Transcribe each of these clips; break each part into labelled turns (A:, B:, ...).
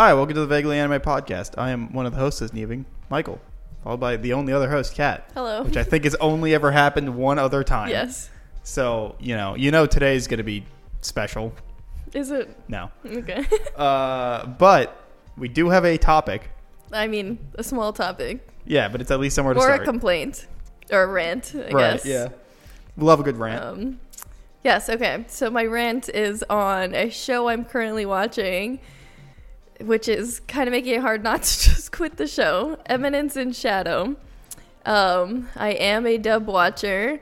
A: Hi, welcome to the Vaguely Anime Podcast. I am one of the hosts this evening, Michael, followed by the only other host, Kat.
B: Hello.
A: Which I think has only ever happened one other time.
B: Yes.
A: So, you know, you know today's going to be special.
B: Is it?
A: No.
B: Okay.
A: Uh, but we do have a topic.
B: I mean, a small topic.
A: Yeah, but it's at least somewhere to
B: Or
A: start.
B: a complaint. Or a rant, I
A: right,
B: guess.
A: yeah. We love a good rant.
B: Um, yes, okay. So my rant is on a show I'm currently watching, which is kind of making it hard not to just quit the show Eminence in Shadow. Um, I am a dub watcher.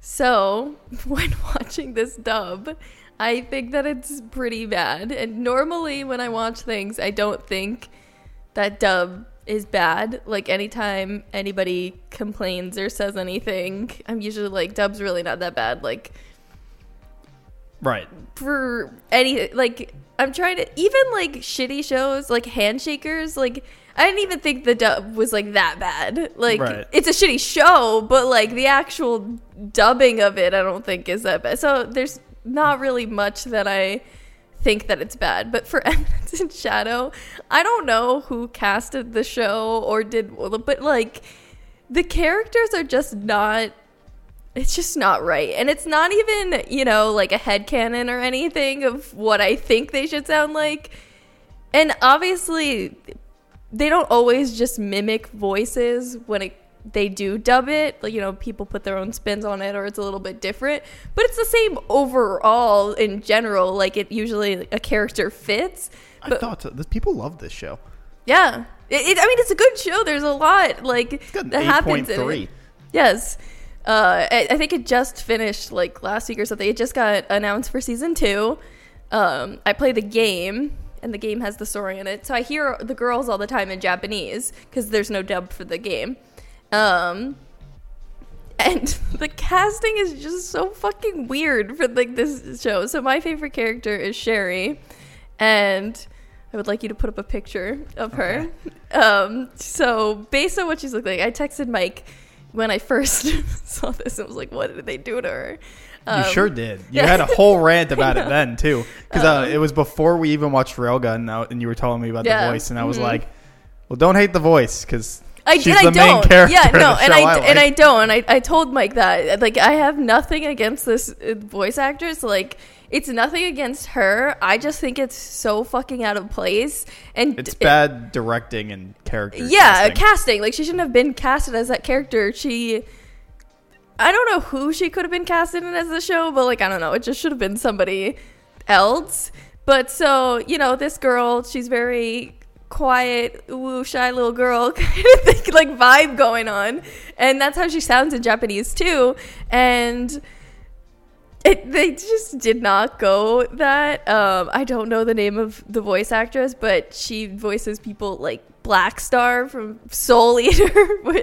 B: So when watching this dub, I think that it's pretty bad. And normally when I watch things, I don't think that dub is bad. Like anytime anybody complains or says anything, I'm usually like, dub's really not that bad. Like
A: right.
B: for any like I'm trying to even like shitty shows like Handshakers like I didn't even think the dub was like that bad. Like
A: Right.
B: it's a shitty show, but like the actual dubbing of it I don't think is that bad. So there's not really much that I think that it's bad. But for Eminence in Shadow, I don't know who casted the show or did but like the characters are just not it's just not right. And it's not even, you know, like a head headcanon or anything of what I think they should sound like. And obviously, they don't always just mimic voices when it, they do dub it. Like, you know, people put their own spins on it or it's a little bit different. But it's the same overall in general. Like, it usually, a character fits.
A: I
B: But
A: thought so. People love this show.
B: yeah. It, it, I mean, it's a good show. There's a lot, like,
A: It's got an
B: that happens in
A: 8.3.
B: it. Yes. Uh, I, I think it just finished like last week or something. It just got announced for season two. Um, I play the game, and the game has the story in it. So I hear the girls all the time in Japanese because there's no dub for the game. Um, and the casting is just so fucking weird for like this show. So my favorite character is Sherry, and I would like you to put up a picture of her. Um, so based on what she's looking like, I texted Mike when I first saw this and was like, "What did they do to her?"
A: You
B: Um,
A: sure did. You
B: yeah.
A: had a whole rant about it then too, because uh,
B: Um,
A: it was before we even watched Railgun, and you were telling me about
B: Yeah.
A: the voice, and I was
B: Mhm.
A: like, "Well, don't hate the voice, because
B: I,
A: she's
B: and I
A: the main
B: don't.
A: character
B: Yeah, no, and I,
A: I
B: and I don't. I, I told Mike that like I have nothing against this uh, voice actress. Like it's nothing against her. I just think it's so fucking out of place. And
A: it's
B: it-
A: bad directing and character.
B: yeah,
A: casting.
B: casting. Like she shouldn't have been casted as that character. She. I don't know who she could have been casted in as the show, but like I don't know, it just should have been somebody else. But so you know, this girl, she's very quiet, woo, shy little girl kind of thing, like vibe going on, and that's how she sounds in Japanese too. And it, they just did not go that. Um, I don't know the name of the voice actress, but she voices people like Black Star from Soul Eater.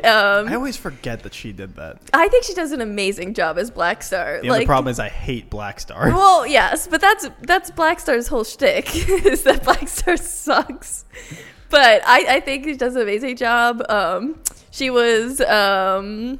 B: um,
A: I always forget that she did that.
B: I think she does an amazing job as Black Star.
A: The only problem is I hate Black Star.
B: well, yes, but that's that's Black Star's whole shtick is that Black Star sucks. But I, I think she does an amazing job. Um, she was um,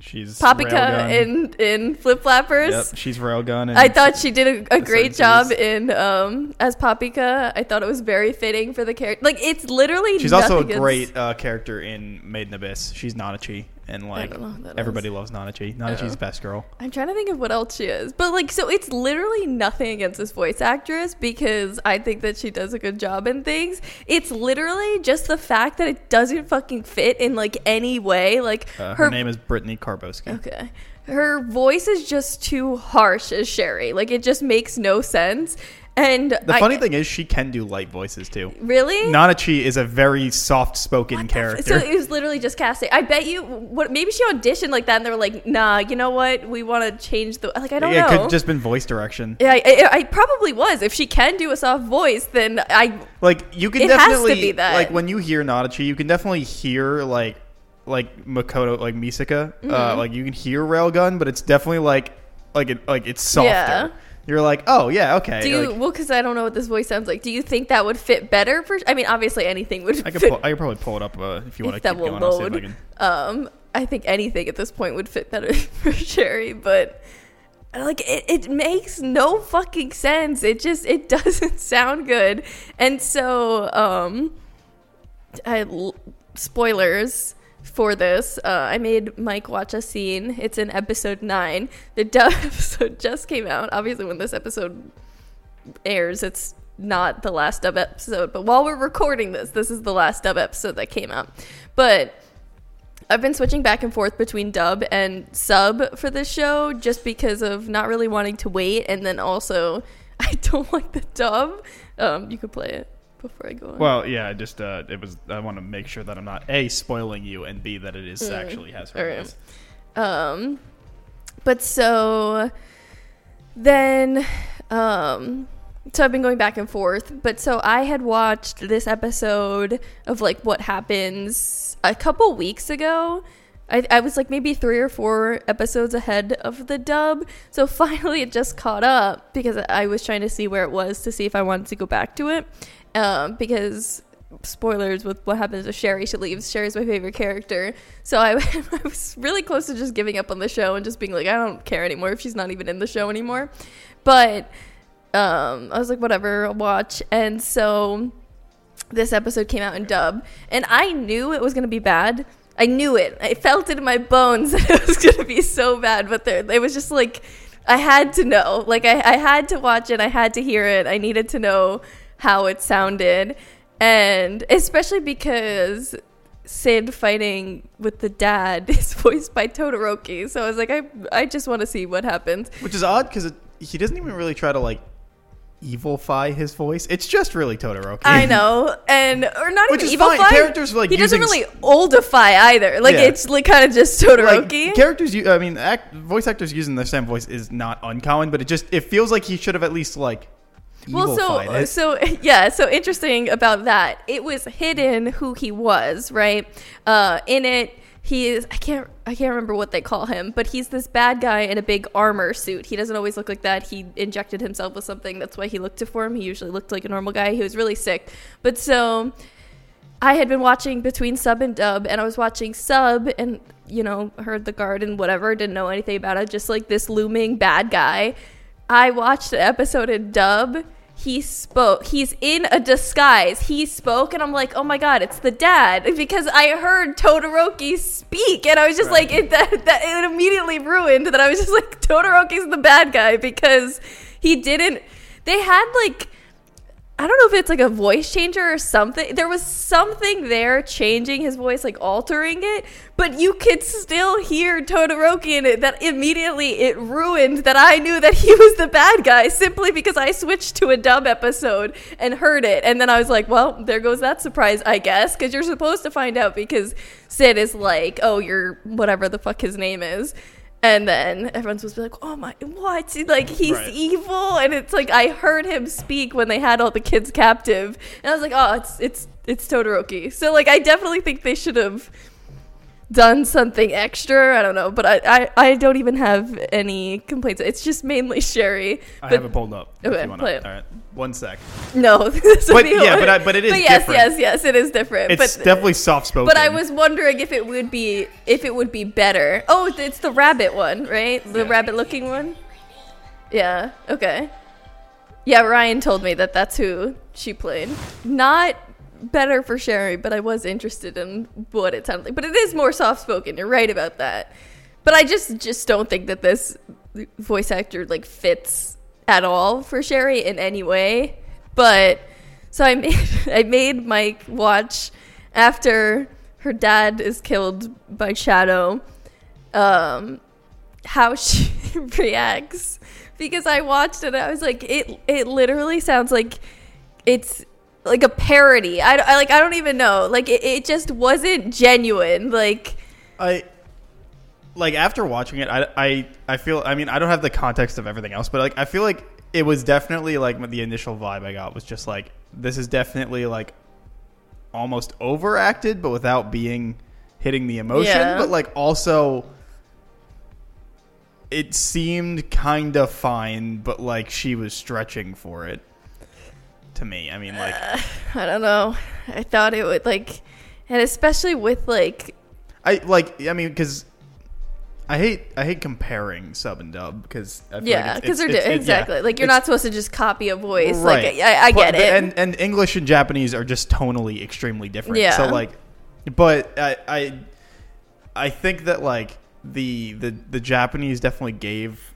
A: She's
B: Papika in in Flip Flappers.
A: Yep, she's Railgun. And
B: I thought she did a, a great job in um, as Papika. I thought it was very fitting for the character. Like it's literally.
A: she's also a great uh, character in Made in Abyss. She's Nanachi, and like
B: don't know who that
A: everybody
B: is.
A: loves Nanachi. Nanachi's
B: Oh.
A: best girl.
B: I'm trying to think of what else she is, but like, so it's literally nothing against this voice actress because I think that she does a good job in things. It's literally just the fact that it doesn't fucking fit in like any way. Like
A: Uh, her, name is Brittany Karbowski.
B: Okay. Her voice is just too harsh as Sherry. Like it just makes no sense. And
A: The
B: I-
A: funny thing is, she can do light voices too.
B: really,
A: Nanachi is a very soft-spoken character.
B: So it was literally just casting. I bet you what maybe she auditioned like that and they were like, "Nah, you know what? We want to change the like I don't know.
A: yeah, it
B: know."
A: could have just been voice direction.
B: yeah, I, I, I probably was. If she can do a soft voice, then I
A: Like you can
B: It has to
A: definitely
B: be that.
A: like when you hear Nanachi, you can definitely hear like like Mikoto like Misaka.
B: Mm-hmm.
A: Uh, like you can hear Railgun, but it's definitely like like it like it's softer.
B: Yeah.
A: You're like, oh yeah, okay.
B: do. You,
A: like,
B: well, because I don't know what this voice sounds like. Do you think that would fit better for? I mean, obviously anything would.
A: I could
B: fit,
A: pull, I could probably pull it up uh, if you want to
B: that
A: keep
B: will
A: going. If I can.
B: Um, I think anything at this point would fit better for Sherry, but like it, it makes no fucking sense. It just it doesn't sound good. And so um I spoilers for this. Uh, I made Mike watch a scene. It's in episode 9. The dub episode just came out. Obviously when this episode airs, it's not the last dub episode, but while we're recording this, this is the last dub episode that came out. But I've been switching back and forth between dub and sub for this show just because of not really wanting to wait, and then also I don't like the dub. Um, you could play it before I go on.
A: Well, yeah, I just uh, it was. I want to make sure that I'm not a spoiling you, and b that it is
B: Mm.
A: actually has her voice.
B: Um, but so then, um, so I've been going back and forth. But so I had watched this episode of like what happens a couple weeks ago. I, I was like maybe three or four episodes ahead of the dub. So finally it just caught up because I was trying to see where it was to see if I wanted to go back to it. Um, because spoilers with what happens with Sherry. She leaves. Sherry's my favorite character. So I, I was really close to just giving up on the show and just being like, I don't care anymore if she's not even in the show anymore. But um, I was like, whatever, I'll watch. And so this episode came out in dub, and I knew it was gonna be bad. I knew it. I felt it in my bones that it was gonna be so bad. But there, it was just like I had to know. Like I, I had to watch it. I had to hear it. I needed to know how it sounded, and especially because Cid fighting with the dad is voiced by Todoroki. So I was like, I, I just want to see what happens.
A: Which is odd because he doesn't even really try to like evilify his voice. It's just really Todoroki.
B: I know, and or not
A: Which
B: even
A: is
B: evil
A: fine. Characters, like,
B: he doesn't really oldify either. Like
A: Yeah.
B: it's like kind of just
A: like
B: Todoroki.
A: characters. I mean, act, voice actors using the same voice is not uncommon, but it just it feels like he should have at least like
B: well, so so yeah, so interesting about that. It was hidden who he was, right? Uh, in it, he is. I can't. I can't remember what they call him, but he's this bad guy in a big armor suit. He doesn't always look like that. He injected himself with something. That's why he looked deformed. He usually looked like a normal guy. He was really sick, but so. I had been watching between sub and dub, and I was watching sub and, you know, heard the guard and whatever, didn't know anything about it, just like this looming bad guy. I watched the episode in dub. He spoke. He's in a disguise. He spoke, and I'm like, oh my god, it's the dad because I heard Todoroki speak, and I was just
A: Right.
B: like, it, that, that it immediately ruined that I was just like, Todoroki's the bad guy because he didn't. They had like I don't know if it's like a voice changer or something. There was something there changing his voice, like altering it, but you could still hear Todoroki in it. That immediately it ruined that I knew that he was the bad guy simply because I switched to a dub episode and heard it. And then I was like, well, there goes that surprise, I guess, because you're supposed to find out because Cid is like, oh, you're whatever the fuck his name is. And then everyone's supposed to be like, "Oh my, what? Like he's
A: Right.
B: evil?" And it's like I heard him speak when they had all the kids captive, and I was like, "Oh, it's it's it's Todoroki." So like, I definitely think they should have done something extra. I don't know, but I I, I don't even have any complaints. It's just mainly Sherry.
A: I
B: But
A: have it pulled up.
B: Okay, play it.
A: All right, one sec.
B: no, this
A: But yeah,
B: hard.
A: but I- but it is
B: But yes,
A: different.
B: yes, yes, it is different.
A: It's
B: but
A: definitely soft spoken.
B: But I was wondering if it would be if it would be better. Oh, it's the rabbit one, right? The
A: Yeah.
B: rabbit looking one. Yeah. Okay. Yeah, Ryan told me that that's who she played. Not better for Sherry, but I was interested in what it sounded like. But it is more soft spoken. You're right about that. But I just just don't think that this voice actor like fits at all for Sherry in any way. But so I made I made Mike watch after her dad is killed by Shadow. Um, how she reacts because I watched it. I was like, it it literally sounds like it's like a parody. I, I like I don't even know. Like it, it just wasn't genuine. Like
A: I like after watching it, I, I I feel. I mean, I don't have the context of everything else, but like I feel like it was definitely like the initial vibe I got was just like this is definitely like almost overacted, but without being hitting the emotion.
B: Yeah.
A: But like also, it seemed kind of fine, but like she was stretching for it. To me, I mean, like
B: I don't know. I thought it would like, and especially with like
A: I like. I mean, because I hate I hate comparing sub and dub because
B: Yeah, because they're di-
A: it's- it's-
B: exactly
A: yeah,
B: like you're not supposed to just copy a voice.
A: right.
B: Like I, I get
A: But-
B: it.
A: And and English and Japanese are just tonally extremely different.
B: Yeah.
A: So like, but I I I think that like the the the Japanese definitely gave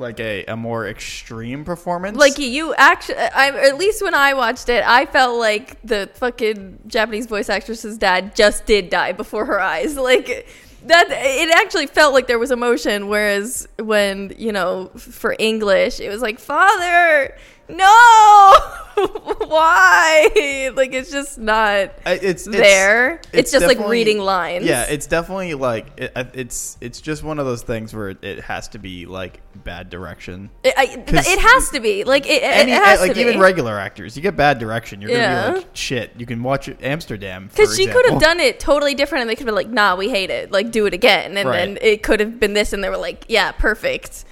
A: like a, a more extreme performance.
B: like you actually, I at least when I watched it, I felt like the fucking Japanese voice actress's dad just did die before her eyes. Like that, it actually felt like there was emotion. Whereas when you know for English, it was like father, no, why? Like it's just not
A: I- it's, it's
B: there. It's, just like
A: definitely-
B: reading lines.
A: Yeah, it's definitely like it, it's it's just one of those things where it, it has to be like bad direction.
B: It, I, th-
A: 'Cause
B: it has to be like it, it-
A: Any,
B: it has eh,
A: like
B: to be.
A: even regular actors, you get bad direction, you're gonna be like shit. You can watch Amsterdam for
B: Because she could have done it totally different, and they could have been like, "Nah, we hate it. Like, do it again." And then it could have been this, and they were like, "Yeah, perfect."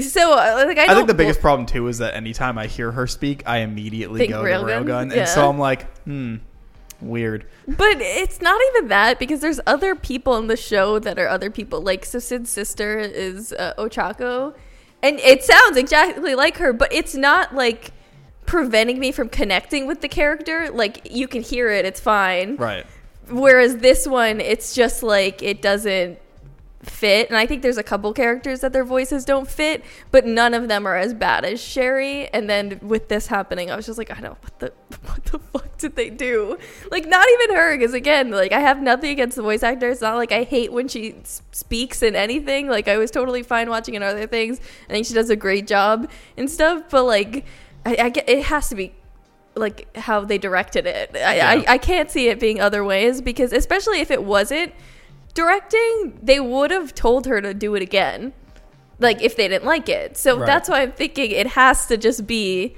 B: So, uh, like, I,
A: I think the biggest problem too is that anytime I hear her speak, I immediately
B: Think
A: go
B: Railgun?
A: to Railgun,
B: Yeah.
A: and so I'm like, hmm, weird.
B: But it's not even that because there's other people in the show that are other people. Like, so Cid's sister is uh, Ochako, and it sounds exactly like her, but it's not like preventing me from connecting with the character. Like, you can hear it; it's fine.
A: Right.
B: Whereas this one, it's just like it doesn't fit. And I think there's a couple characters that their voices don't fit, but none of them are as bad as Sherry. And then with this happening, I was just like, I don't what the what the fuck did they do? Like not even her, because again, like I have nothing against the voice actor. It's not like I hate when she s- speaks in anything. Like I was totally fine watching in other things. I think she does a great job and stuff. But like, I, I get it has to be like how they directed it. I,
A: Yeah.
B: I, I can't see it being other ways because especially if it wasn't directing, they would have told her to do it again. Like if they didn't like it. So
A: Right.
B: that's why I'm thinking it has to just be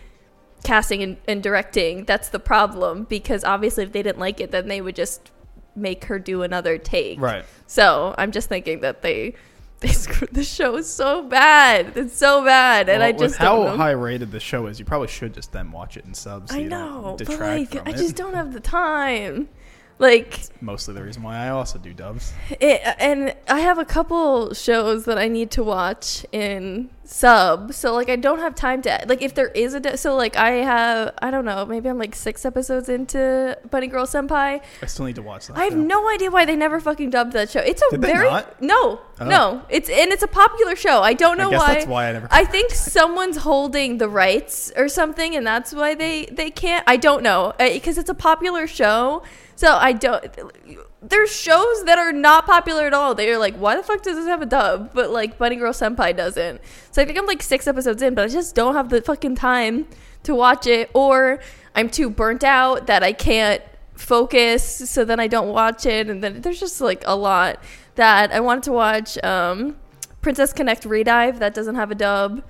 B: casting and, and directing. That's the problem because obviously if they didn't like it, then they would just make her do another take.
A: Right.
B: So I'm just thinking that they they screwed the show so bad. It's so bad, and
A: Well,
B: I
A: with
B: just
A: how
B: don't know.
A: high rated the show is, you probably should just then watch it in subs. So
B: I know, but like I just don't have the time. Like
A: Mostly the reason why I also do dubs.
B: it, and I have a couple shows that I need to watch in sub. So like I don't have time to like if there is a so like I have I don't know maybe I'm like six episodes into Bunny Girl Senpai.
A: I still need to watch that.
B: I have
A: show.
B: no idea why they never fucking dubbed that show. It's a
A: Did
B: very no
A: Oh.
B: no. It's and it's a popular show. I don't know
A: I
B: why.
A: that's why I never.
B: I think someone's holding the rights or something, and that's why they they can't. I don't know uh, because it's a popular show. So I don't. There's shows that are not popular at all. They're like, why the fuck does this have a dub? But like Bunny Girl Senpai doesn't. So I think I'm like six episodes in, but I just don't have the fucking time to watch it, or I'm too burnt out that I can't focus. So then I don't watch it, and then there's just like a lot that I wanted to watch. Um, Princess Connect Redive that doesn't have a dub.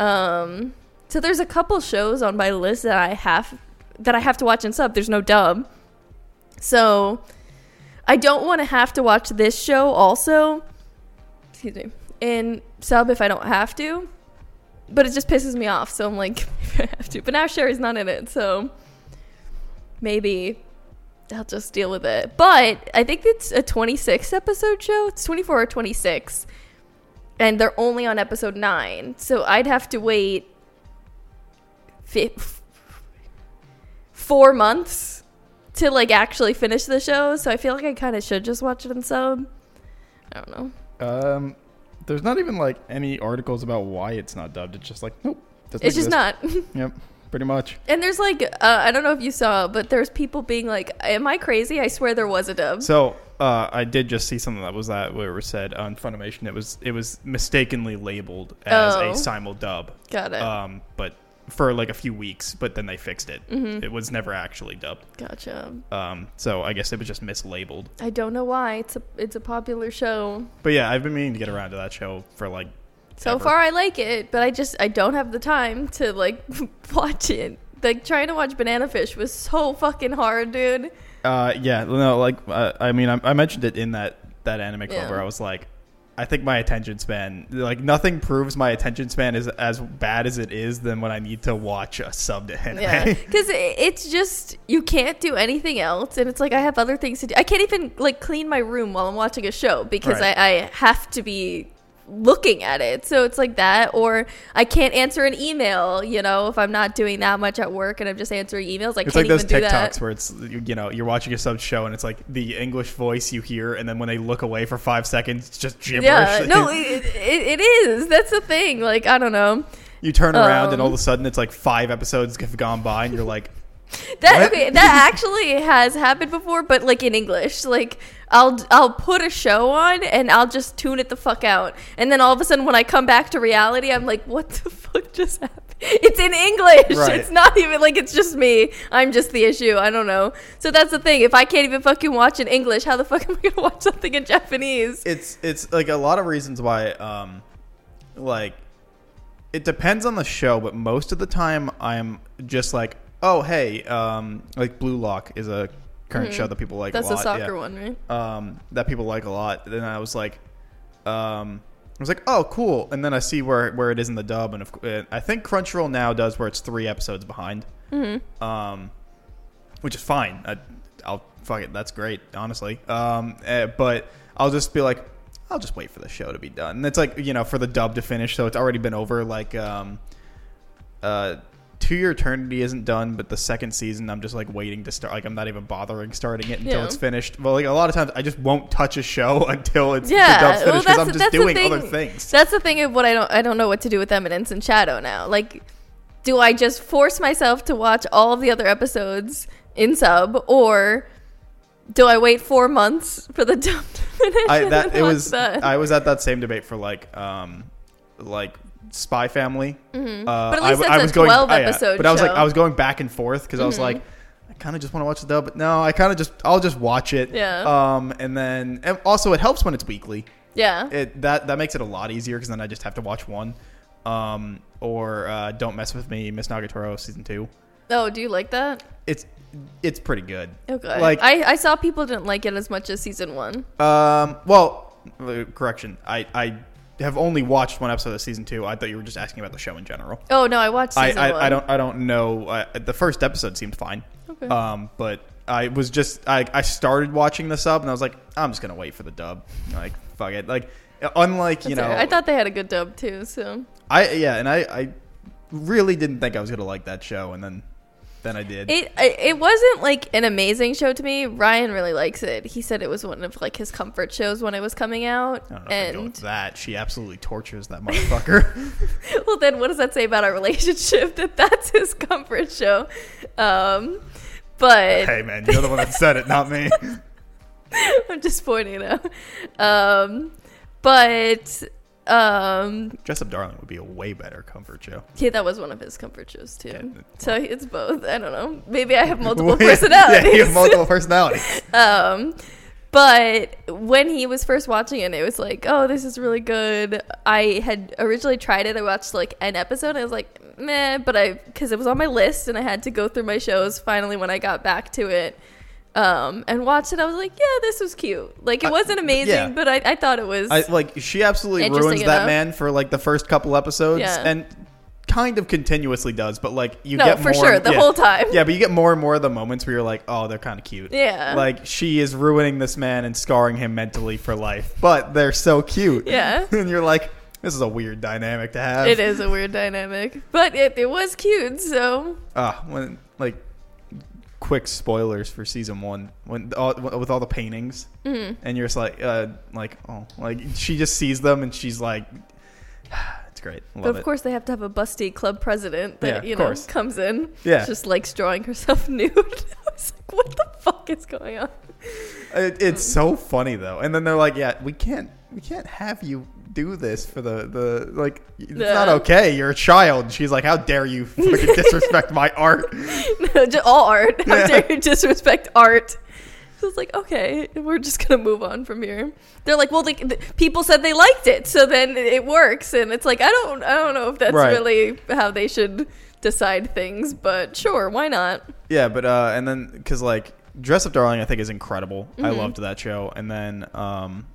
B: Um, so there's a couple shows on my list that I have that I have to watch in sub. There's no dub, so I don't want to have to watch this show also. Excuse me in sub if I don't have to, but it just pisses me off. So I'm like, if I have to. But now Sherry's not in it, so maybe I'll just deal with it. But I think it's a 26 episode show. It's 24 or 26. And they're only on episode 9. So I'd have to wait fi- four months to like actually finish the show. So I feel like I kind of should just watch it in sub. I don't know.
A: Um, there's not even like any articles about why it's not dubbed. It's just like nope.
B: It's just not.
A: Yep, pretty much.
B: And there's like, uh, I don't know if you saw, but there's people being like, "Am I crazy? I swear there was a dub."
A: So uh, I did just see something that was that where it was said on Funimation. It was it was mistakenly labeled as
B: Oh.
A: a simul dub.
B: Got it.
A: Um, but for like a few weeks, but then they fixed it.
B: Mhm.
A: It was never actually dubbed.
B: gotcha.
A: Um, so I guess it was just mislabeled.
B: I don't know why. It's a it's a popular show.
A: But yeah, I've been meaning to get around to that show for like.
B: So
A: ever.
B: far, I like it, but I just I don't have the time to like watch it. Like trying to watch Banana Fish was so fucking hard, dude.
A: Uh, yeah, no, like uh, I mean, I, I mentioned it in that that anime club
B: Yeah.
A: where I was like, I think my attention span, like nothing proves my attention span is as bad as it is than when I need to watch a subbed anime.
B: Yeah, because it's just you can't do anything else, and it's like I have other things to do. I can't even like clean my room while I'm watching a show because
A: Right.
B: I, I have to be looking at it. So it's like that, or I can't answer an email. You know, if I'm not doing that much at work and I'm just answering emails, I
A: It's
B: can't
A: like those TikToks where it's you know you're watching a sub show and it's like the English voice you hear and then when they look away for five seconds it's just gibberish.
B: Yeah, no, it, it, it is. That's the thing. Like I don't know.
A: you turn around and all of
B: um,
A: a sudden it's like five episodes have gone by and you're like,
B: That
A: What?
B: okay, that actually has happened before, but like in English. Like I'll I'll put a show on and I'll just tune it the fuck out, and then all of a sudden when I come back to reality, I'm like, what the fuck just happened? It's in English.
A: Right.
B: It's not even like it's just me. I'm just the issue. I don't know. So that's the thing. If I can't even fucking watch in English, how the fuck am I gonna watch something in Japanese?
A: it's it's like a lot of reasons why um like it depends on the show but most of the time i'm just like oh hey um like blue lock is a current show that people like
B: Mm-hmm. That's
A: a lot
B: soccer
A: yeah.
B: one, right?
A: um that people like a lot then i was like um I was like, "Oh, cool!" And then I see where where it is in the dub, and of, I think Crunchyroll now does where it's three episodes behind, mm-hmm. um, which is fine. I, I'll fuck it. That's great, honestly. Um, eh, but I'll just be like, I'll just wait for the show to be done. And it's like you know for the dub to finish, so it's already been over. Like, um, uh, To Your Eternity isn't done, but the second season, I'm just like waiting to start. Like, I'm not even bothering starting it until
B: Yeah.
A: it's finished. Well, like a lot of times, I just won't touch a show until it's
B: Yeah,
A: finished because
B: that's-
A: I'm just doing
B: thing.
A: other things.
B: That's the thing of what I don't I don't know what to do with Eminence in Shadow now. Like, do I just force myself to watch all of the other episodes in sub, or do I wait four months for the dub to finish?
A: I that it was
B: that?
A: I was at that same debate for like um like Spy Family. Uh,
B: Mm-hmm. But at least
A: I,
B: that's
A: I
B: a
A: was going,
B: 12
A: oh, yeah.
B: episode
A: But I was like
B: show. Mm-hmm.
A: I was going back and forth because I was like I kind of just want to watch the dub, but no, I kind of just I'll just watch it.
B: Yeah.
A: Um, and then and also it helps when it's weekly.
B: yeah.
A: It that that makes it a lot easier because then I just have to watch one. Um, or uh, Don't Mess with Me, Miss Nagatoro season two.
B: oh, do you like that?
A: It's it's pretty good.
B: Okay.
A: Like
B: I, I saw people didn't like it as much as season one.
A: Um. Well, uh, correction. I I have only watched one episode of season two. I thought you were just asking about the show in general.
B: Oh no, I watched
A: I. I, I don't I don't know. Uh, the first episode seemed fine.
B: Okay.
A: Um. But I was just I I started watching the sub and I was like I'm just gonna wait for the dub. Like fuck it. Like unlike you know
B: right. I thought they had a good dub too. So
A: I yeah and I I really didn't think I was gonna like that show and then then I did.
B: It it wasn't like an amazing show to me. Ryan really likes it. He said it was one of like his comfort shows when it was coming out.
A: I don't know if I
B: And
A: that. She absolutely tortures that motherfucker.
B: well, then what does that say about our relationship? That that's his comfort show. Um, but
A: hey man, you're the one that said it, not me.
B: I'm just pointing out. Um, but um,
A: Dress Up Darling would be a way better comfort show.
B: yeah, that was one of his comfort shows too.
A: Yeah.
B: So it's both. I don't know. Maybe I have multiple personalities.
A: yeah, you have multiple personalities.
B: Um, but when he was first watching it, it was like, oh, this is really good. I had originally tried it. I watched like an episode. And I was like, meh, but I because it was on my list and I had to go through my shows. Finally, when I got back to it, um, and watched it, I was like, yeah, this was cute. Like it wasn't amazing,
A: yeah.
B: but I, I thought it was.
A: I like she absolutely ruins that man for like the first couple episodes
B: Yeah.
A: and kind of continuously does, but like you
B: No,
A: get
B: for
A: more
B: sure, the
A: yeah.
B: whole time.
A: Yeah, but you get more and more of the moments where you're like, oh, they're kind of cute.
B: Yeah.
A: Like she is ruining this man and scarring him mentally for life, but they're so cute.
B: Yeah.
A: and you're like, this is a weird dynamic to have.
B: it is a weird dynamic, but it, it was cute. So
A: Ah, when like quick spoilers for season one when all, with all the paintings
B: Mm-hmm.
A: and you're just like uh like oh like she just sees them and she's like it's great
B: But of
A: it
B: course, they have to have a busty club president that
A: Yeah,
B: you know
A: course.
B: comes in,
A: Yeah.
B: just like drawing herself nude. I was like, "What the fuck is going on?"
A: it, it's so funny though and then they're like yeah we can't we can't have you do this for the the like it's not okay you're a child she's like how dare you fucking disrespect my art
B: no, just all art. How
A: Yeah.
B: dare you disrespect art? So it's like, okay, we're just gonna move on from here. They're like, well, like, th- people said they liked it, so then it works, and it's like, I don't, I don't know if that's
A: Right.
B: really how they should decide things, but sure, why not?
A: Yeah, but uh, and then because like Dress Up Darling, I think is incredible. I
B: Mm-hmm.
A: loved that show, and then um,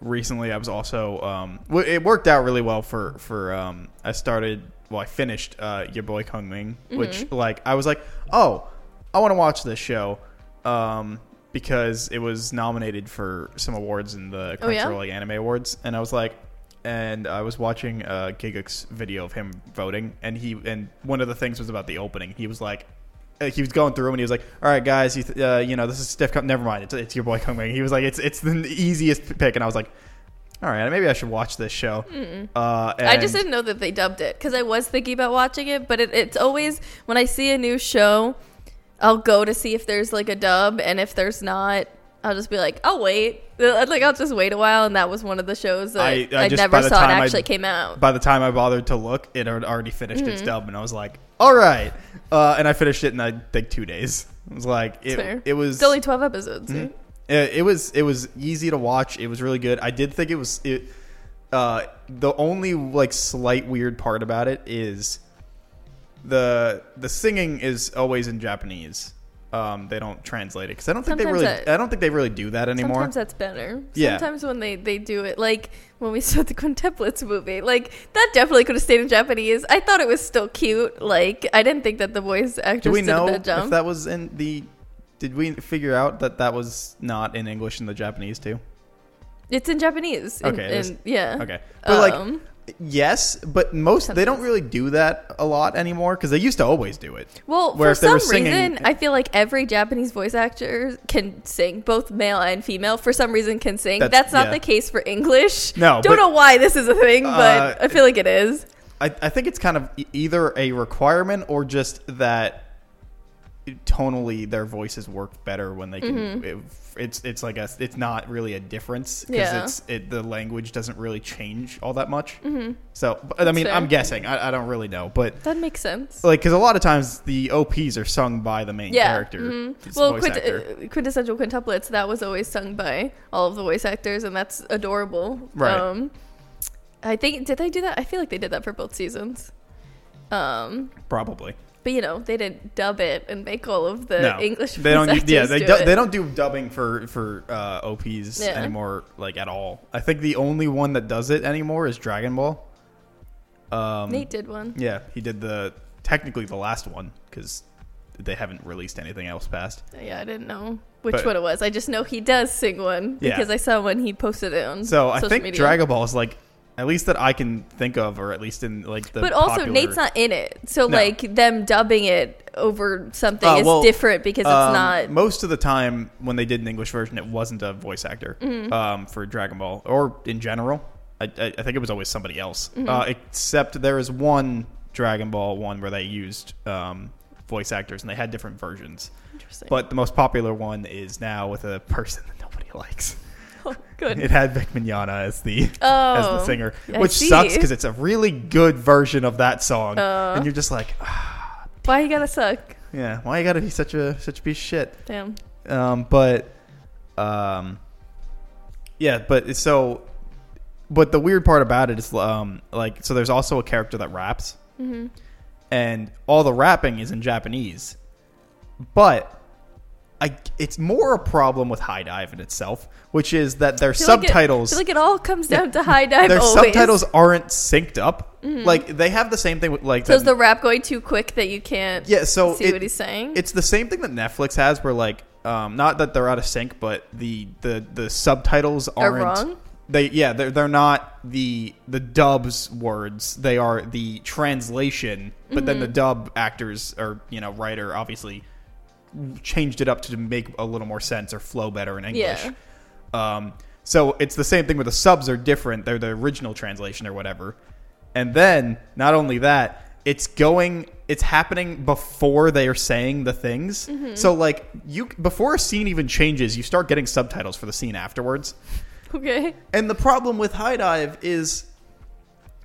A: recently I was also um, it worked out really well for for um, I started well I finished uh, your boy Kongming, which
B: Mm-hmm.
A: like I was like oh I want to watch this show um, because it was nominated for some awards in the
B: Oh, yeah?
A: Like Anime Awards, and I was like. And I was watching uh, Gigguk's video of him voting, and he and one of the things was about the opening. He was like, uh, he was going through and he was like, "All right, guys, you, th- uh, you know this is stiff. Never mind, it's, it's your boy Kongming." He was like, "It's it's the easiest pick," and I was like, "All right, maybe I should watch this show." Uh,
B: I just didn't know that they dubbed it because I was thinking about watching it, but it, it's always when I see a new show, I'll go to see if there's like a dub, and if there's not, I'll just be like, I'll wait. Uh, Like I'll just wait a while, and that was one of the shows that
A: I-
B: I,
A: I just-
B: never saw it
A: time I-
B: actually came out.
A: By the time I bothered to look, it had already finished its
B: Mm-hmm.
A: dub, and I was like, "All right," uh, and I finished it in I think two days. It was like
B: It's fair.
A: it, it was
B: It's only twelve episodes. right?
A: It, it was it was easy to watch. It was really good. I did think it was it. Uh, the only like slight weird part about it is the the singing is always in Japanese. Um, they don't translate it because I don't think they really.
B: that-
A: I don't think they really do that anymore.
B: Sometimes that's better.
A: Yeah.
B: Sometimes when they, they do it, like when we saw the Quintuplets movie, like that definitely could have stayed in Japanese. I thought it was still cute. Like I didn't think that the voice actress
A: do we
B: did
A: know
B: a bad
A: if that was in the? Did we figure out that that was not in English in the Japanese too?
B: it's in Japanese. in-
A: Okay,
B: in- yeah.
A: Okay, but like
B: Um,
A: yes, but most they don't really do that a lot anymore because they used to always do it.
B: Well,
A: Where
B: for
A: if they were
B: some
A: singing-
B: reason, I feel like every Japanese voice actor can sing, both male and female. For some reason, can sing.
A: That's-
B: That's, not
A: yeah.
B: the case for English.
A: No,
B: don't
A: but-
B: know why this is a thing,
A: Uh,
B: but I feel like it is.
A: I, I think it's kind of either a requirement or just that tonally their voices work better when they can. It, it's it's like a it's not really a difference because
B: Mm-hmm. Yeah.
A: it's it the language doesn't really change all that much. So but, I mean
B: fair.
A: I'm guessing I, I don't really know, but
B: That makes sense.
A: like because a lot of times the OPs are sung by the main
B: yeah.
A: character.
B: mhm. Well, quint- uh, quintessential quintuplets that was always sung by all of the voice actors, and that's adorable.
A: Right.
B: Um, I think did they do that? I feel like they did that for both seasons. Um,
A: probably.
B: But you know they didn't dub it and make all of the
A: no,
B: English.
A: They don't. do- Yeah, they
B: do
A: do, they don't do dubbing for for uh, OPs
B: Yeah.
A: anymore, like at all. I think the only one that does it anymore is Dragon Ball. Um,
B: Nate did one.
A: Yeah, he did the technically the last one because they haven't released anything else past.
B: Yeah, I didn't know which
A: But-
B: one it was. I just know he does sing one
A: Yeah.
B: because I saw when he posted it on
A: So I think
B: media.
A: Dragon Ball is like at least that I can think of, or at least in like the.
B: but also
A: popular-
B: Nate's not in it, so
A: No.
B: like them dubbing it over something
A: Uh,
B: is different because it's
A: Um,
B: not.
A: most of the time when they did an English version, it wasn't a voice actor
B: Mm-hmm.
A: um, for Dragon Ball or in general. I, I, I think it was always somebody else.
B: Mm-hmm.
A: Uh, except there is one Dragon Ball one where they used um, voice actors and they had different versions.
B: Interesting.
A: But the most popular one is now with a person that nobody likes.
B: Oh, good.
A: It had Vic Mignogna as the as
B: Oh,
A: the singer, which sucks because it's a really good version of that song,
B: Uh.
A: and you're just like, ah,
B: Why you gotta suck?
A: yeah, why you gotta be such a such a piece of shit?
B: Damn.
A: Um, but, um, yeah, but it's so, but the weird part about it is, um, like, so there's also a character that raps,
B: Mm-hmm.
A: and all the rapping is in Japanese, but. I, it's more a problem with HIDIVE in itself, which is that their
B: feel like it-
A: subtitles
B: I feel like it all comes down to HIDIVE.
A: their
B: always.
A: subtitles aren't synced up. Like they have the same thing with like
B: So is the rap going too quick that you can't
A: yeah. So
B: see
A: it-
B: what he's saying?
A: it's the same thing that Netflix has, where like um, not that they're out of sync, but the the the subtitles
B: Are
A: aren't.
B: wrong?
A: They yeah they're they're not the the dubs words. They are the translation, but then the
B: Mm-hmm.
A: dub actors or you know writer obviously changed it up to make a little more sense or flow better in English.
B: Yeah.
A: Um, so it's the same thing where the subs are different. They're the original translation or whatever. And then not only that, it's going it's happening before they are saying the things.
B: Mm-hmm.
A: So like you before a scene even changes, you start getting subtitles for the scene afterwards.
B: okay.
A: And the problem with HIDIVE is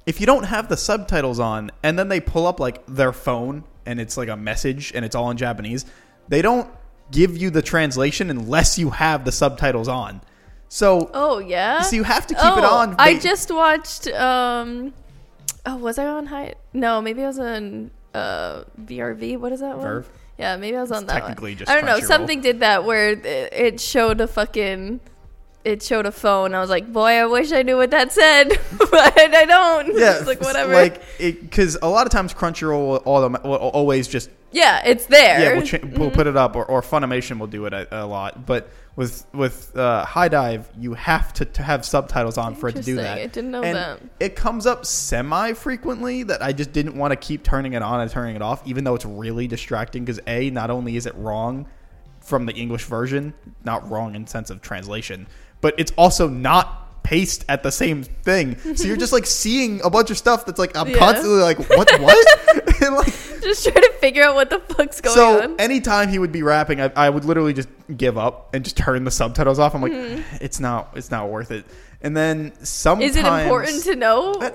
A: if you don't have the subtitles on and then they pull up like their phone and it's like a message and it's all in Japanese, they don't give you the translation unless you have the subtitles on. So
B: Oh yeah.
A: so you have to keep
B: oh,
A: it on.
B: I just watched. um Oh, was I on high? No, maybe I was on uh VRV. What is that one?
A: Verve?
B: Yeah, maybe I was on
A: It's
B: that.
A: technically
B: one.
A: just
B: I don't know. Something did that where it, it showed a fucking it showed a phone. I was like, boy, I wish I knew what that said, but I don't.
A: Yeah,
B: it's like whatever.
A: Like, because a lot of times Crunchyroll will, will always just
B: yeah, it's there.
A: yeah, we'll, cha- we'll
B: Mm-hmm.
A: put it up, or, or Funimation will do it a, a lot. But with with uh, HIDIVE, you have to, to have subtitles on for it to do that.
B: I didn't know
A: and
B: that.
A: It comes up semi frequently that I just didn't want to keep turning it on and turning it off, even though it's really distracting. Because a, not only is it wrong from the English version, not wrong in sense of translation, but it's also not paced at the same thing. So you're just like seeing a bunch of stuff that's like I'm
B: Yeah.
A: constantly like, what, what? and like
B: Just trying to figure out what the fuck's going
A: so
B: on.
A: anytime he would be rapping, I, I would literally just give up and just turn the subtitles off. I'm like,
B: Hmm.
A: it's not, it's not worth it. And then sometimes
B: Is it important to know?
A: Uh,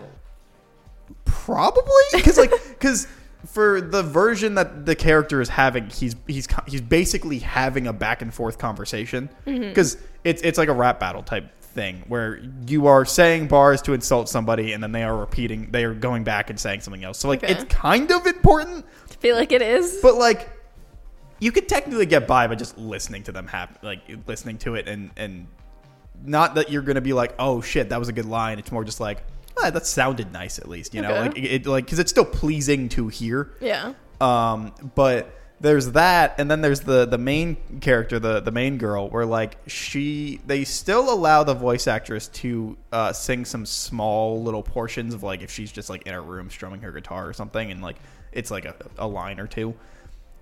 A: probably because like because for the version that the character is having, he's he's he's basically having a back and forth conversation
B: Mm-hmm.
A: because it's it's like a rap battle type thing where you are saying bars to insult somebody and then they are repeating they are going back and saying something else so like
B: Okay.
A: it's kind of important
B: I feel like it is.
A: but like, you could technically get by by just listening to them have like listening to it and and not that you're gonna be like, oh shit, that was a good line. It's more just like, ah, that sounded nice at least, you know, like it, it like because it's still pleasing to hear.
B: yeah.
A: Um, but there's that, and then there's the the main character, the the main girl, where like she they still allow the voice actress to uh, sing some small little portions of like if she's just like in her room strumming her guitar or something, and like it's like a, a line or two,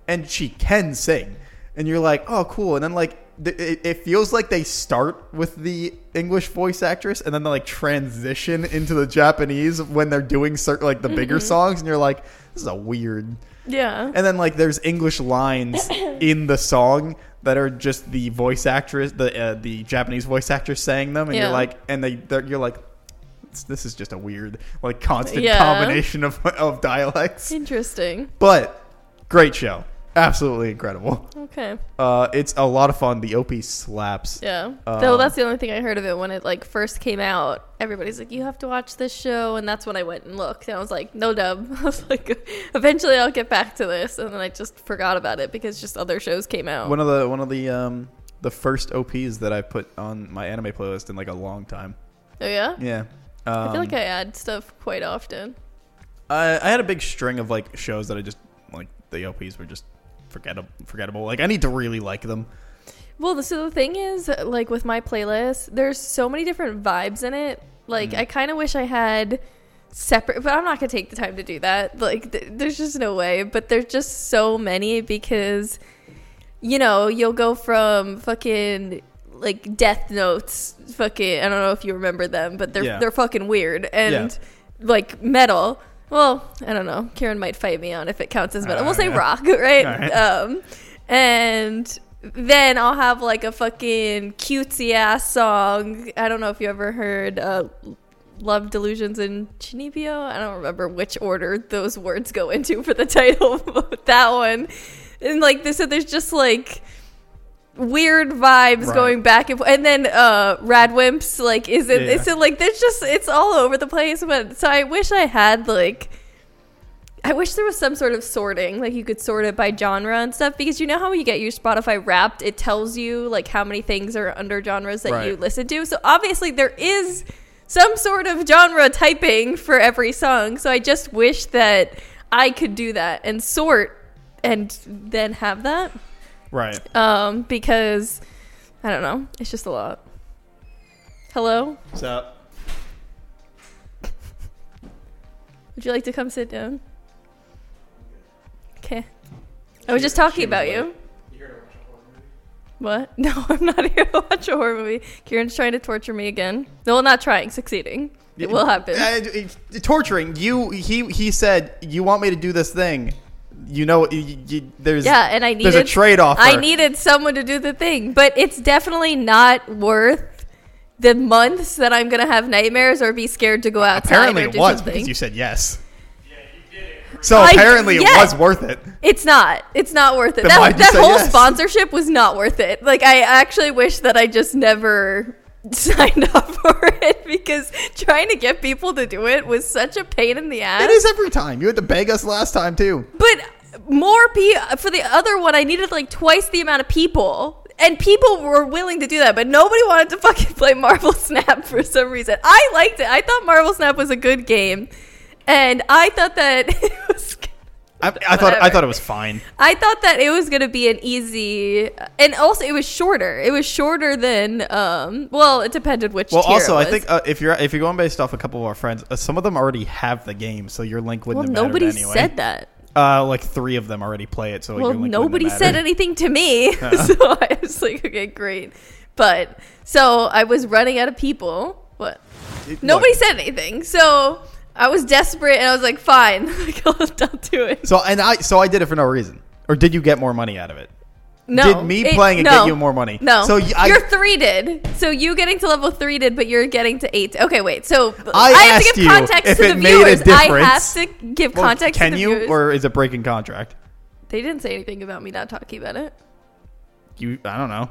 A: and she can sing, and you're like, oh cool, and then like. It, it feels like they start with the English voice actress and then they like transition into the Japanese when they're doing certain like the bigger songs, and you're like, this is a weird
B: Yeah.
A: and then like there's English lines in the song that are just the voice actress, the uh, the Japanese voice actress saying them, and
B: Yeah.
A: you're like, and they they're, you're like, this, this is just a weird like constant
B: Yeah.
A: combination of of dialects.
B: Interesting.
A: But great show, absolutely incredible.
B: Okay.
A: Uh, it's a lot of fun. The op slaps.
B: Yeah.
A: Um,
B: Though that's the only thing I heard of it when it like first came out. Everybody's like, "You have to watch this show," and that's when I went and looked. And I was like, "No dub." I was like, "Eventually, I'll get back to this," and then I just forgot about it because just other shows came out.
A: One of the one of the um the first ops that I put on my anime playlist in like a long time.
B: oh yeah.
A: Yeah. Um,
B: I feel like I add stuff quite often.
A: I, I had a big string of like shows that I just like the OPs were just forgettable. Forgettable. Like I need to really like them.
B: Well, the- so the thing is, like with my playlist, there's so many different vibes in it. Like,
A: Mm.
B: I kind of wish I had separate, but I'm not gonna take the time to do that. Like, th- there's just no way. But there's just so many because, you know, you'll go from fucking like Death Notes, fucking. I don't know if you remember them, but they're
A: Yeah.
B: they're fucking weird and like metal. Well, I don't know. Karen might fight me on if it counts as metal. we'll
A: Uh,
B: say
A: yeah.
B: rock, right?
A: Alright.
B: Um, and then I'll have like a fucking cutesy ass song. I don't know if you ever heard uh, Love Delusions in Chunibyo. I don't remember which order those words go into for the title, but that one. And like this, so there's just like weird vibes
A: Right.
B: going back and and then uh Radwimps like is it
A: Yeah.
B: so like there's just it's all over the place but so I wish I had like I wish there was some sort of sorting, like you could sort it by genre and stuff, because you know how when you get your Spotify Wrapped, it tells you like how many things are under genres that you listen to. So obviously there is some sort of genre typing for every song. So I just wish that I could do that and sort and then have that,
A: Right.
B: um, because I don't know, it's just a lot. Hello,
A: So
B: would you like to come sit down? Okay. I was just talking about you. What? No, I'm not here to watch a horror movie. Kieran's trying to torture me again. No, not trying, succeeding. It will happen.
A: Uh, it- it- torturing you. He he said you want me to do this thing. You know, you, you, there's
B: yeah, and I needed
A: there's a trade off.
B: I needed someone to do the thing, but it's definitely not worth the months that I'm gonna have nightmares or be scared to go outside
A: Apparently,
B: or
A: it was
B: something.
A: because you said yes. Yeah, you did it. So
B: I-
A: apparently,
B: yeah.
A: it was worth it.
B: It's not. It's not worth it.
A: Then
B: That, that whole
A: yes?
B: sponsorship was not worth it. Like I actually wish that I just never signed up for it because trying to get people to do it was such a pain in the ass.
A: It is every time. You had to beg us last time too.
B: But more people for the other one, I needed like twice the amount of people. And people were willing to do that, but nobody wanted to fucking play Marvel Snap for some reason. I liked it. I thought Marvel Snap was a good game. And I thought that it was
A: I, I thought I thought it was fine.
B: I thought that it was gonna be an easy, and also it was shorter. It was shorter than, um, well, it depended which.
A: Well, also, I think uh, if you're if you're going based off a couple of our friends, uh, some of them already have the game, so your link wouldn't have mattered
B: nobody
A: anyway.
B: said that.
A: Uh, like three of them already play it, so
B: Well,
A: link
B: nobody said anything to me,
A: Uh-uh.
B: so I was like, okay, great. But so I was running out of people. What?
A: It-
B: Nobody
A: look,
B: said anything, so I was desperate, and I was like, fine, like, I'll, I'll do it.
A: So and I so I did it for no reason, or did you get more money out of it?
B: No,
A: did me
B: it-
A: playing it
B: no.
A: get you more money?
B: No.
A: So I,
B: your three did. So you getting to level three did, but you're getting to eight. Okay, wait. So
A: I
B: have to give context
A: if
B: to
A: it
B: the
A: made a
B: viewers. I have to give
A: well,
B: context
A: can
B: to the
A: you,
B: viewers.
A: or is it breaking contract?
B: they didn't say anything about me not talking about it.
A: You, I don't know.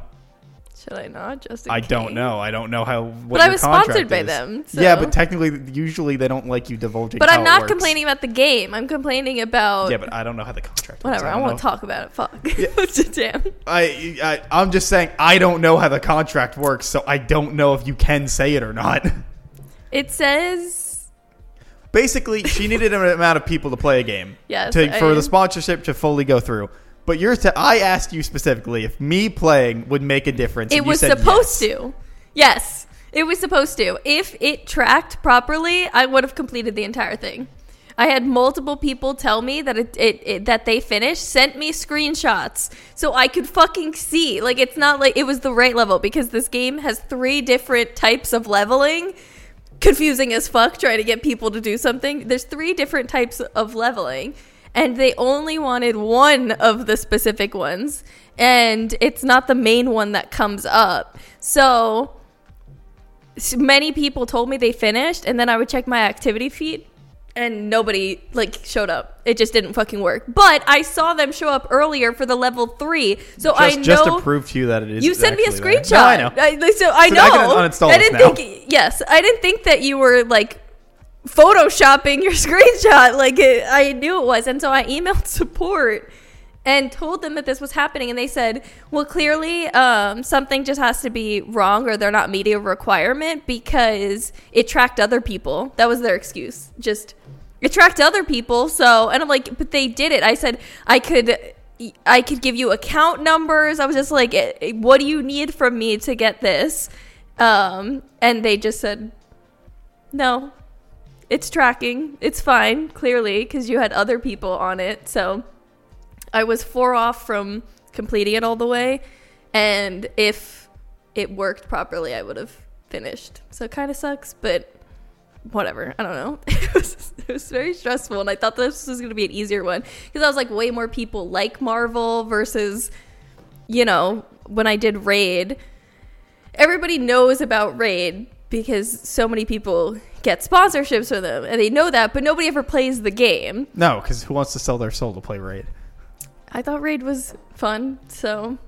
B: Should I not? Just
A: I don't know. I don't know how. What
B: But I was sponsored by
A: is.
B: them,
A: Yeah, but technically, usually they don't like you divulging.
B: But I'm not
A: works.
B: complaining about the game. I'm complaining about
A: Yeah, but I don't know how the contract. works.
B: whatever. I,
A: don't
B: won't
A: know.
B: talk about it. Fuck. Damn.
A: I, I I'm just saying I don't know how the contract works, so I don't know if you can say it or not.
B: It says
A: Basically, she needed an amount of people to play a game.
B: Yes,
A: To, for the sponsorship to fully go through. But you're t- I asked you specifically if me playing would make a difference.
B: it
A: and you
B: was
A: said
B: supposed
A: yes.
B: to. Yes, it was supposed to. If it tracked properly, I would have completed the entire thing. I had multiple people tell me that it, it, it that they finished, sent me screenshots so I could fucking see. Like it's not like it was the right level because this game has three different types of leveling. Confusing as fuck trying to get people to do something. There's three different types of leveling and they only wanted one of the specific ones and it's not the main one that comes up. So many people told me they finished and then I would check my activity feed and nobody like showed up. It just didn't fucking work. But I saw them show up earlier for the level 3. So
A: Just,
B: I know
A: just to prove to you that it is.
B: you sent me a screenshot.
A: No, I know.
B: I, so I
A: So
B: know.
A: I
B: I didn't
A: now.
B: think. Yes, I didn't think that you were like photoshopping your screenshot. Like it, I knew it was, and so I emailed support and told them that this was happening, and they said, "Well, clearly, um, something just has to be wrong, or they're not meeting a requirement because it tracked other people." That was their excuse. Just it tracked other people. So, and I'm like, but they did it. I said I could. I could give you account numbers. I was just like, eh, eh, what do you need from me to get this? Um, and they just said, no, it's tracking. It's fine, clearly, because you had other people on it. So I was four off from completing it all the way. And if it worked properly, I would have finished. So it kind of sucks, but whatever. I don't know. It was, it was very stressful. And I thought this was going to be an easier one because I was like, way more people like Marvel versus, you know, when I did Raid. Everybody knows about Raid because so many people get sponsorships for them and they know that, but nobody ever plays the game.
A: No, because who wants to sell their soul to play Raid?
B: I thought Raid was fun, so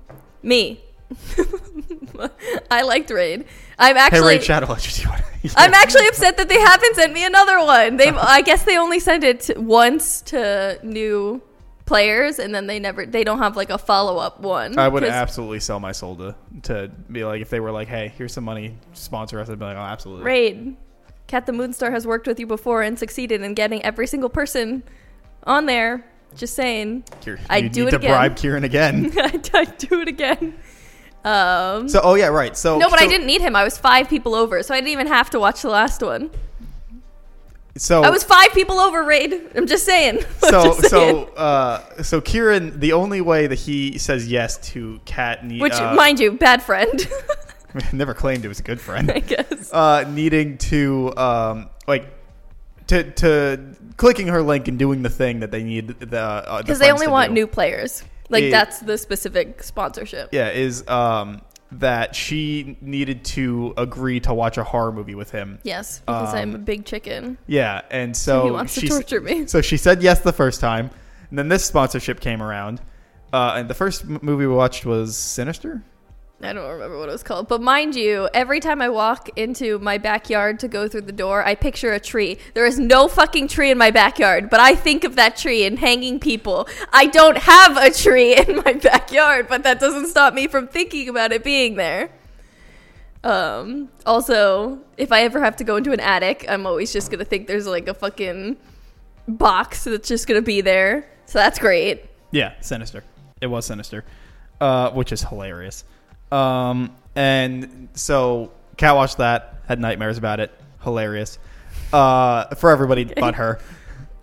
B: me. I liked Raid. I'm
A: Hey,
B: actually
A: Raid Shadow Legends. you wanna-
B: I'm actually upset that they haven't sent me another one. They've I guess they only sent it to, once to new players and then they never they don't have like a follow-up one.
A: I would absolutely sell my soul to to be like if they were like, hey, here's some money, sponsor us. I'd be like, oh, absolutely.
B: Raid Cat the Moonstar has worked with you before and succeeded in getting every single person on there. Just saying.
A: You
B: do
A: need
B: it
A: to
B: again.
A: bribe Kieran again.
B: I'd do it again. Um
A: so, oh yeah, right. So
B: No, but I didn't need him. I was five people over, so I didn't even have to watch the last one.
A: So
B: I was five people over, Raid. I'm just saying. I'm
A: so
B: just saying.
A: so uh so Kieran, the only way that he says yes to Cat need,
B: Which,
A: uh,
B: mind you, bad friend,
A: never claimed it was a good friend.
B: I guess.
A: uh, needing to um, like to to clicking her link and doing the thing that they need the uh,
B: Because they only want new players. Like,
A: It-
B: that's the specific sponsorship.
A: Yeah, is um, that she needed to agree to watch a horror movie with him.
B: Yes, because I'm
A: Um,
B: a big chicken.
A: Yeah, and so
B: he wants to
A: she s-
B: torture me.
A: So she said yes the first time, and then this sponsorship came around, uh, and the first movie we watched was Sinister.
B: I don't remember what it was called. But mind you, every time I walk into my backyard to go through the door, I picture a tree. There is no fucking tree in my backyard, but I think of that tree and hanging people. I don't have a tree in my backyard, but that doesn't stop me from thinking about it being there. Um, also, if I ever have to go into an attic, I'm always just gonna think there's like a fucking box that's just gonna be there. So that's great.
A: Yeah, sinister. It was sinister, uh, which is hilarious. Um, and so Cat watched that, had nightmares about it. Hilarious. Uh, for everybody but her.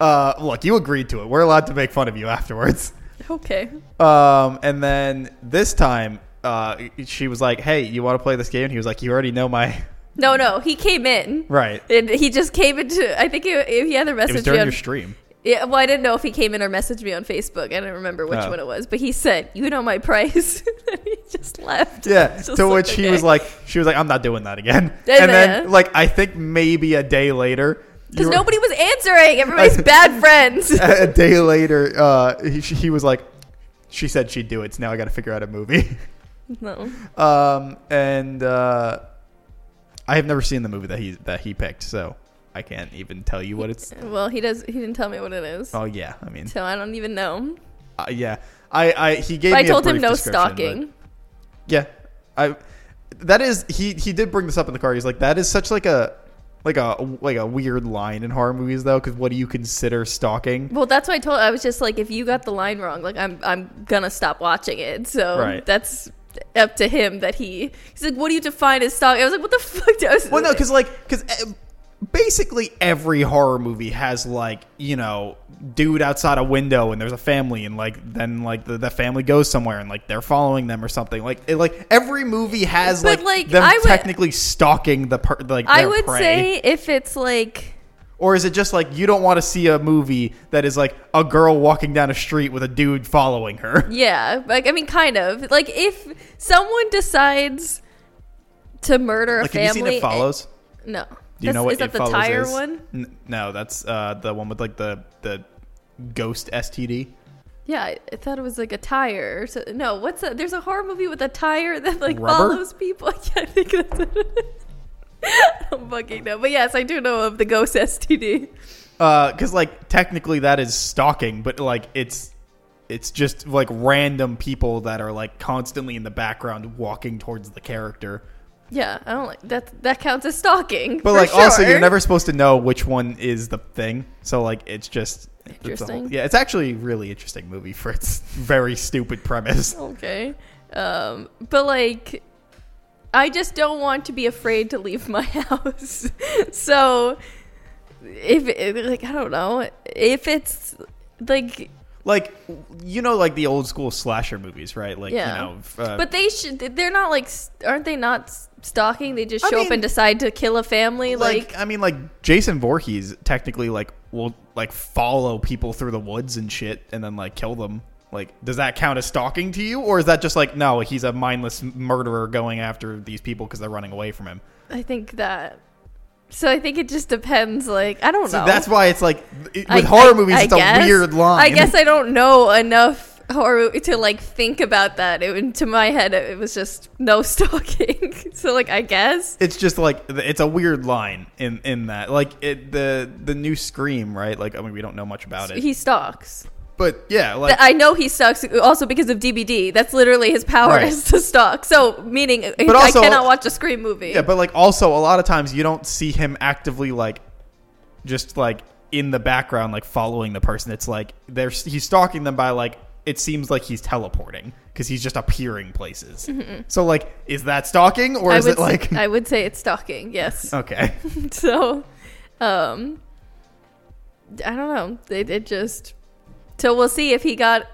A: Uh, look, you agreed to it. We're allowed to make fun of you afterwards.
B: Okay.
A: Um, and then this time, uh, she was like, "Hey, you want to play this game?" And he was like, "You already know my
B: No, no, he came in.
A: right."
B: And he just came into. I think he, he either
A: It was during
B: on.
A: your stream.
B: Yeah, well, I didn't know if he came in or messaged me on Facebook. I don't remember which
A: Oh.
B: one it was, but he said, "You know my price," and he just left.
A: Yeah. To
B: just like,
A: which he was like, she was like, "I'm not doing that again."
B: Yeah,
A: And then,
B: yeah.
A: like, I think maybe a day later,
B: Because nobody was answering. Everybody's bad friends.
A: a day later, uh, he, he was like, she said she'd do it. So now I got to figure out a movie.
B: no.
A: um, and uh, I have never seen the movie that he that he picked, so I can't even tell you what it's.
B: Well, he does. He didn't tell me what it is,
A: Oh yeah, I mean,
B: so I don't even know.
A: uh, yeah, I, I he gave
B: But I told him no stalking.
A: Yeah, I. That is he. He did bring this up in the car. He's like, that is such like a, like a like a weird line in horror movies though. Because what do you consider stalking?
B: Well, that's what I told. I was just like, if you got the line wrong, like I'm, I'm gonna stop watching it. So
A: Right.
B: that's up to him. That he, he's like, what do you define as stalking? I was like, what the fuck? I was,
A: Well, no, because like, because basically every horror movie has like, you know, dude outside a window and there's a family and like then like the, the family goes somewhere and like they're following them or something. Like, it, like every movie has
B: But,
A: like,
B: like,
A: them
B: I would-
A: technically stalking the per, like
B: I would
A: prey.
B: say if it's like,
A: or is it just like you don't want to see a movie that is like a girl walking down a street with a dude following her?
B: yeah, like I mean, kind of like if someone decides to murder a
A: Like, have you
B: family,
A: seen It Follows?
B: no.
A: Do you know what
B: is that
A: It
B: the
A: Follows
B: tire
A: is?
B: one?
A: N- no, that's uh, the one with like the the ghost STD.
B: Yeah, I, I thought it was like a tire. or So, no, what's that? There's a horror movie with a tire that like
A: Rubber?
B: follows people. Yeah, I think that's what it is. I'm fucking know, but yes, I do know of the ghost STD.
A: because like technically that is stalking, but like it's it's just like random people that are like constantly in the background walking towards the character.
B: Yeah, I don't like that. That counts as stalking.
A: But like also you're never supposed to know which one is the thing. So like it's just it's whole-
B: Interesting.
A: yeah, it's actually a really interesting movie for its very stupid premise.
B: okay. Um, but like, I just don't want to be afraid to leave my house. so, if like I don't know if it's like
A: Like you know like the old school slasher movies, right? Like
B: Yeah.
A: you know uh,
B: But they should. They're not like. Aren't they not stalking? They just
A: I
B: show
A: mean-
B: up and decide to kill a family.
A: like,
B: Like,
A: I mean, like Jason Voorhees technically like will like follow people through the woods and shit, and then like kill them. Like, does that count as stalking to you, or is that just like no, he's a mindless murderer going after these people because they're running away from him?
B: I think that. So I think it just depends. Like, I don't
A: So
B: know.
A: that's why it's like it- with
B: I-
A: horror
B: I-
A: movies,
B: I
A: it's
B: guess.
A: a weird line.
B: I guess I don't know enough horror to like think about that. It, to my head, it was just no stalking. so like, I guess.
A: it's just like it's a weird line in in that like it the the new Scream, right? Like, I mean, we don't know much about it,
B: He stalks.
A: But yeah, like
B: I know he stalks also because of DBD. That's literally his power
A: Right.
B: is to stalk. So meaning
A: But
B: I cannot watch a Scream movie.
A: Yeah, but like also a lot of times you don't see him actively like just like in the background like following the person. It's like there's he's stalking them by like it seems like he's teleporting because he's just appearing places. So like is that stalking or
B: I
A: is it like
B: I would say it's stalking. Yes.
A: okay?
B: so um i don't know it, it just so we'll see if he got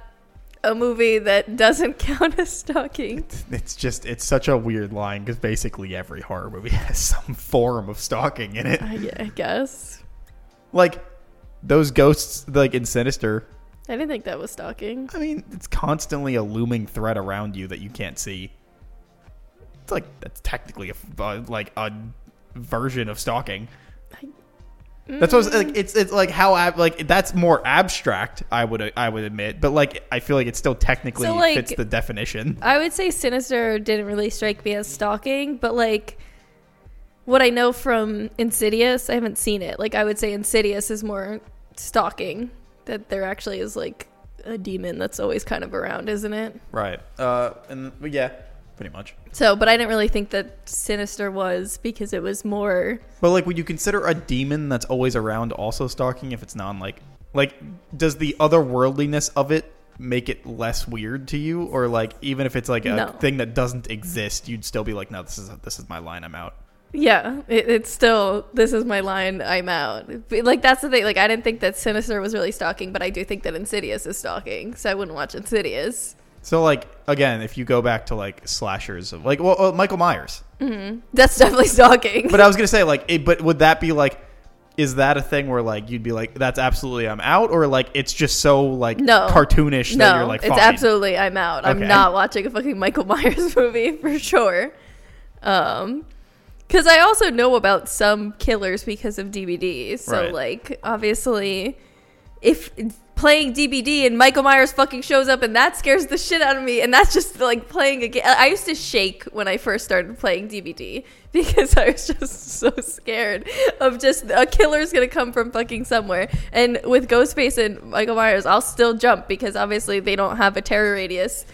B: a movie that doesn't count as stalking
A: It's just it's such a weird line because basically every horror movie has some form of stalking in it.
B: i, gue- I guess
A: Like those ghosts like in Sinister.
B: i didn't think that was stalking
A: I mean, it's constantly a looming threat around you that you can't see. It's like that's technically a uh, like a version of stalking. That's what I was, like. It's it's like how ab- like that's more abstract. I would I would admit, but like I feel like it still technically
B: So, like-
A: fits the definition.
B: I would say Sinister didn't really strike me as stalking, but like what I know from Insidious, I haven't seen it. Like I would say Insidious is more stalking. That there actually is like a demon that's always kind of around, isn't it?
A: Right. Uh. And yeah, pretty much.
B: So, but I didn't really think that Sinister was because it was more
A: But like, would you consider a demon that's always around also stalking if it's non like like does the otherworldliness of it make it less weird to you, or like even if it's like a
B: No.
A: thing that doesn't exist, you'd still be like, no, this is this is my line. I'm out.
B: Yeah, it, it's still this is my line. I'm out. Like that's the thing. Like I didn't think that Sinister was really stalking, but I do think that Insidious is stalking. So I wouldn't watch Insidious.
A: So like again, if you go back to like slashers of like well, uh, Michael Myers,
B: That's definitely stalking.
A: but I was gonna say like, it, but would that be like? Is that a thing where like you'd be like, that's absolutely I'm out, or like it's just so like
B: No.
A: cartoonish that
B: no,
A: you're like,
B: it's absolutely I'm out. I'm not watching a fucking Michael Myers movie for sure. Um, because I also know about some killers because of DBDs. So
A: Right.
B: like obviously, if playing DBD and Michael Myers fucking shows up and that scares the shit out of me, and that's just like playing a game. I used to shake when I first started playing DBD because I was just so scared of just a killer's gonna come from fucking somewhere. And with Ghostface and Michael Myers, I'll still jump because obviously they don't have a terror radius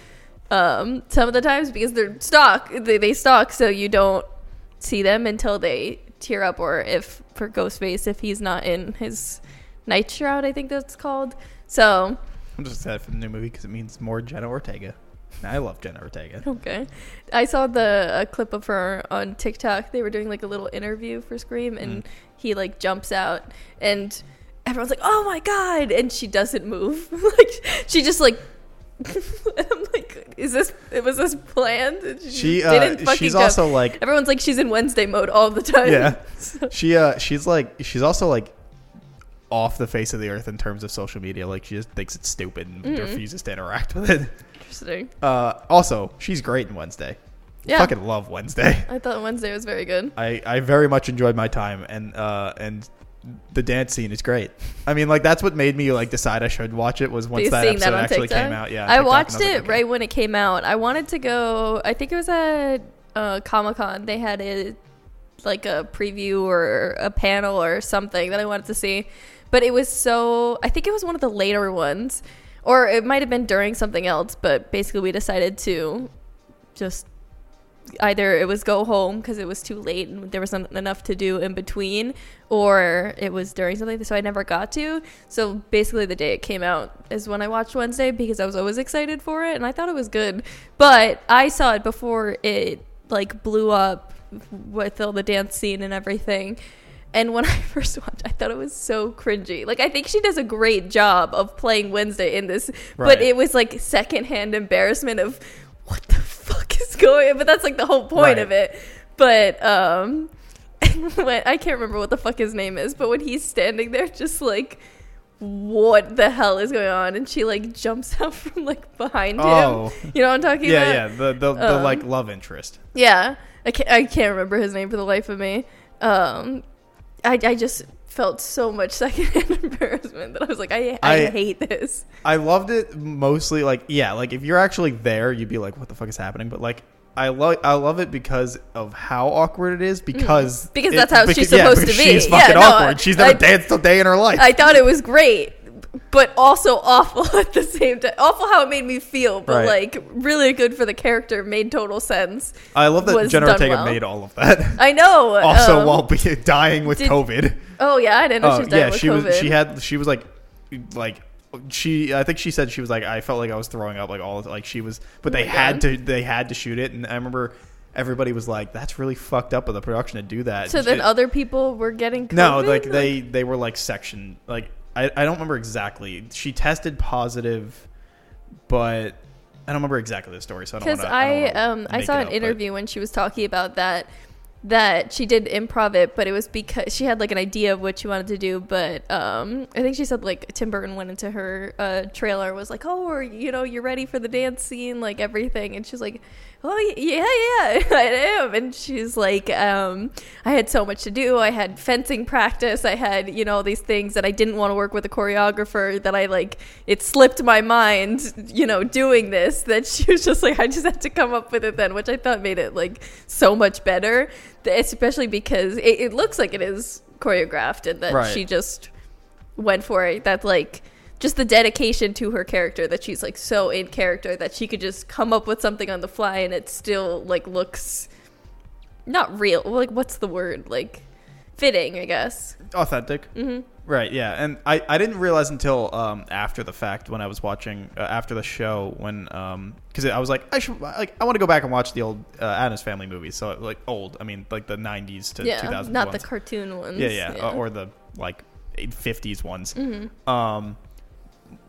B: um, some of the times because they're stalk. They, they stalk, so you don't see them until they tear up, or if for Ghostface, if he's not in his night shroud, I think that's called. So
A: I'm just excited for the new movie because it means more Jenna Ortega. I love Jenna Ortega.
B: okay, I saw the a clip of her on TikTok. They were doing like a little interview for Scream, and he like jumps out, and everyone's like, "Oh my god!" And she doesn't move. like she just like. I'm like, is this? It was this planned? And
A: She
B: didn't
A: uh,
B: fucking
A: she's
B: jump.
A: also like
B: Everyone's like she's in Wednesday mode all the time.
A: yeah. She uh she's like she's also like off the face of the earth in terms of social media. Like she just thinks it's stupid and
B: Mm-hmm.
A: refuses to interact with it.
B: Interesting.
A: Uh, also, she's great in Wednesday.
B: Yeah.
A: Fucking love Wednesday.
B: I thought Wednesday was very good.
A: I, I very much enjoyed my time and uh and the dance scene is great. I mean, like that's what made me like decide I should watch it was once that episode
B: that
A: actually
B: TikTok?
A: came out. Yeah,
B: I
A: TikTok,
B: watched it
A: like,
B: right when it came out. I wanted to go. I think it was at uh, Comic Con. They had a like a preview or a panel or something that I wanted to see, but it was so. I think it was one of the later ones, or it might have been during something else. But basically, we decided to just either it was go home because it was too late and there wasn't enough to do in between or it was during something so i never got to so basically the day it came out is when i watched wednesday because i was always excited for it and i thought it was good but i saw it before it like blew up with all the dance scene and everything and when I first watched, I thought it was so cringy. Like I think she does a great job of playing Wednesday in this,
A: Right.
B: but it was like secondhand embarrassment of what the fuck is going on. But that's like the whole point
A: Right.
B: of it. But um, when I can't remember what the fuck his name is, but when he's standing there, just like. What the hell is going on? And she like jumps out from like behind him.
A: Oh.
B: You know what I'm talking
A: Yeah,
B: about?
A: yeah, the the, the
B: Um,
A: like love interest.
B: Yeah, I can't, I can't remember his name for the life of me. Um, I, I just felt so much secondhand embarrassment that I was like, I, I,
A: I-
B: hate this.
A: I loved it mostly like yeah, like if you're actually there, you'd be like, what the fuck is happening? But like. I love I love it because of how awkward it is because
B: Mm. Because
A: it-
B: that's how she's supposed to
A: because
B: be.
A: She's
B: Yeah,
A: fucking
B: no,
A: awkward. She's never
B: I-
A: danced a day in her life.
B: I thought it was great, but also awful at the same time. Awful how it made me feel, but
A: Right.
B: like really good for the character. Made total sense.
A: I love that Jenna Ortega
B: well.
A: made all of that.
B: I know.
A: also
B: um,
A: while be, dying with
B: did-
A: COVID.
B: oh yeah, I didn't know she
A: Oh
B: was dying
A: yeah,
B: with
A: she
B: COVID.
A: was. She had. She was like, like she. I think she said she was like. I felt like I was throwing up like all like she was. But
B: Oh
A: they had
B: God.
A: to. They had to shoot it, and I remember everybody was like, "That's really fucked up of the production to do that."
B: so then
A: It-
B: other people were getting COVID?
A: no, like they they were like section like I I don't remember exactly. She tested positive, but I don't remember exactly the story. So I don't
B: because I
A: to.
B: um I saw an
A: up, but-
B: interview when she was talking about that that she did improv it, but it was because she had like an idea of what she wanted to do. But um, I think she said like Tim Burton went into her uh, trailer was like, "Oh, or, you know, you're ready for the dance scene, like everything," and she's like, oh yeah yeah i am. And she's like um i had so much to do. I had fencing practice. I had you know these things that i didn't want to work with a choreographer that i like it slipped my mind you know doing this that she was just like i just had to come up with it then which i thought made it like so much better. Especially because it, it looks like it is choreographed and that
A: Right.
B: she just went for it. That like just the dedication to her character that she's like so in character that she could just come up with something on the fly and it still like looks not real. Like what's the word? Like fitting i guess.
A: Authentic.
B: hmm
A: Right, yeah, and I, I didn't realize until um, after the fact when I was watching uh, after the show when um because I was like I should like I want to go back and watch the old uh, Addams Family movies so like old I mean like the '90s to
B: yeah
A: 2000s
B: not the cartoon ones.
A: Yeah, yeah uh, or the like 50s ones.
B: Mhm.
A: um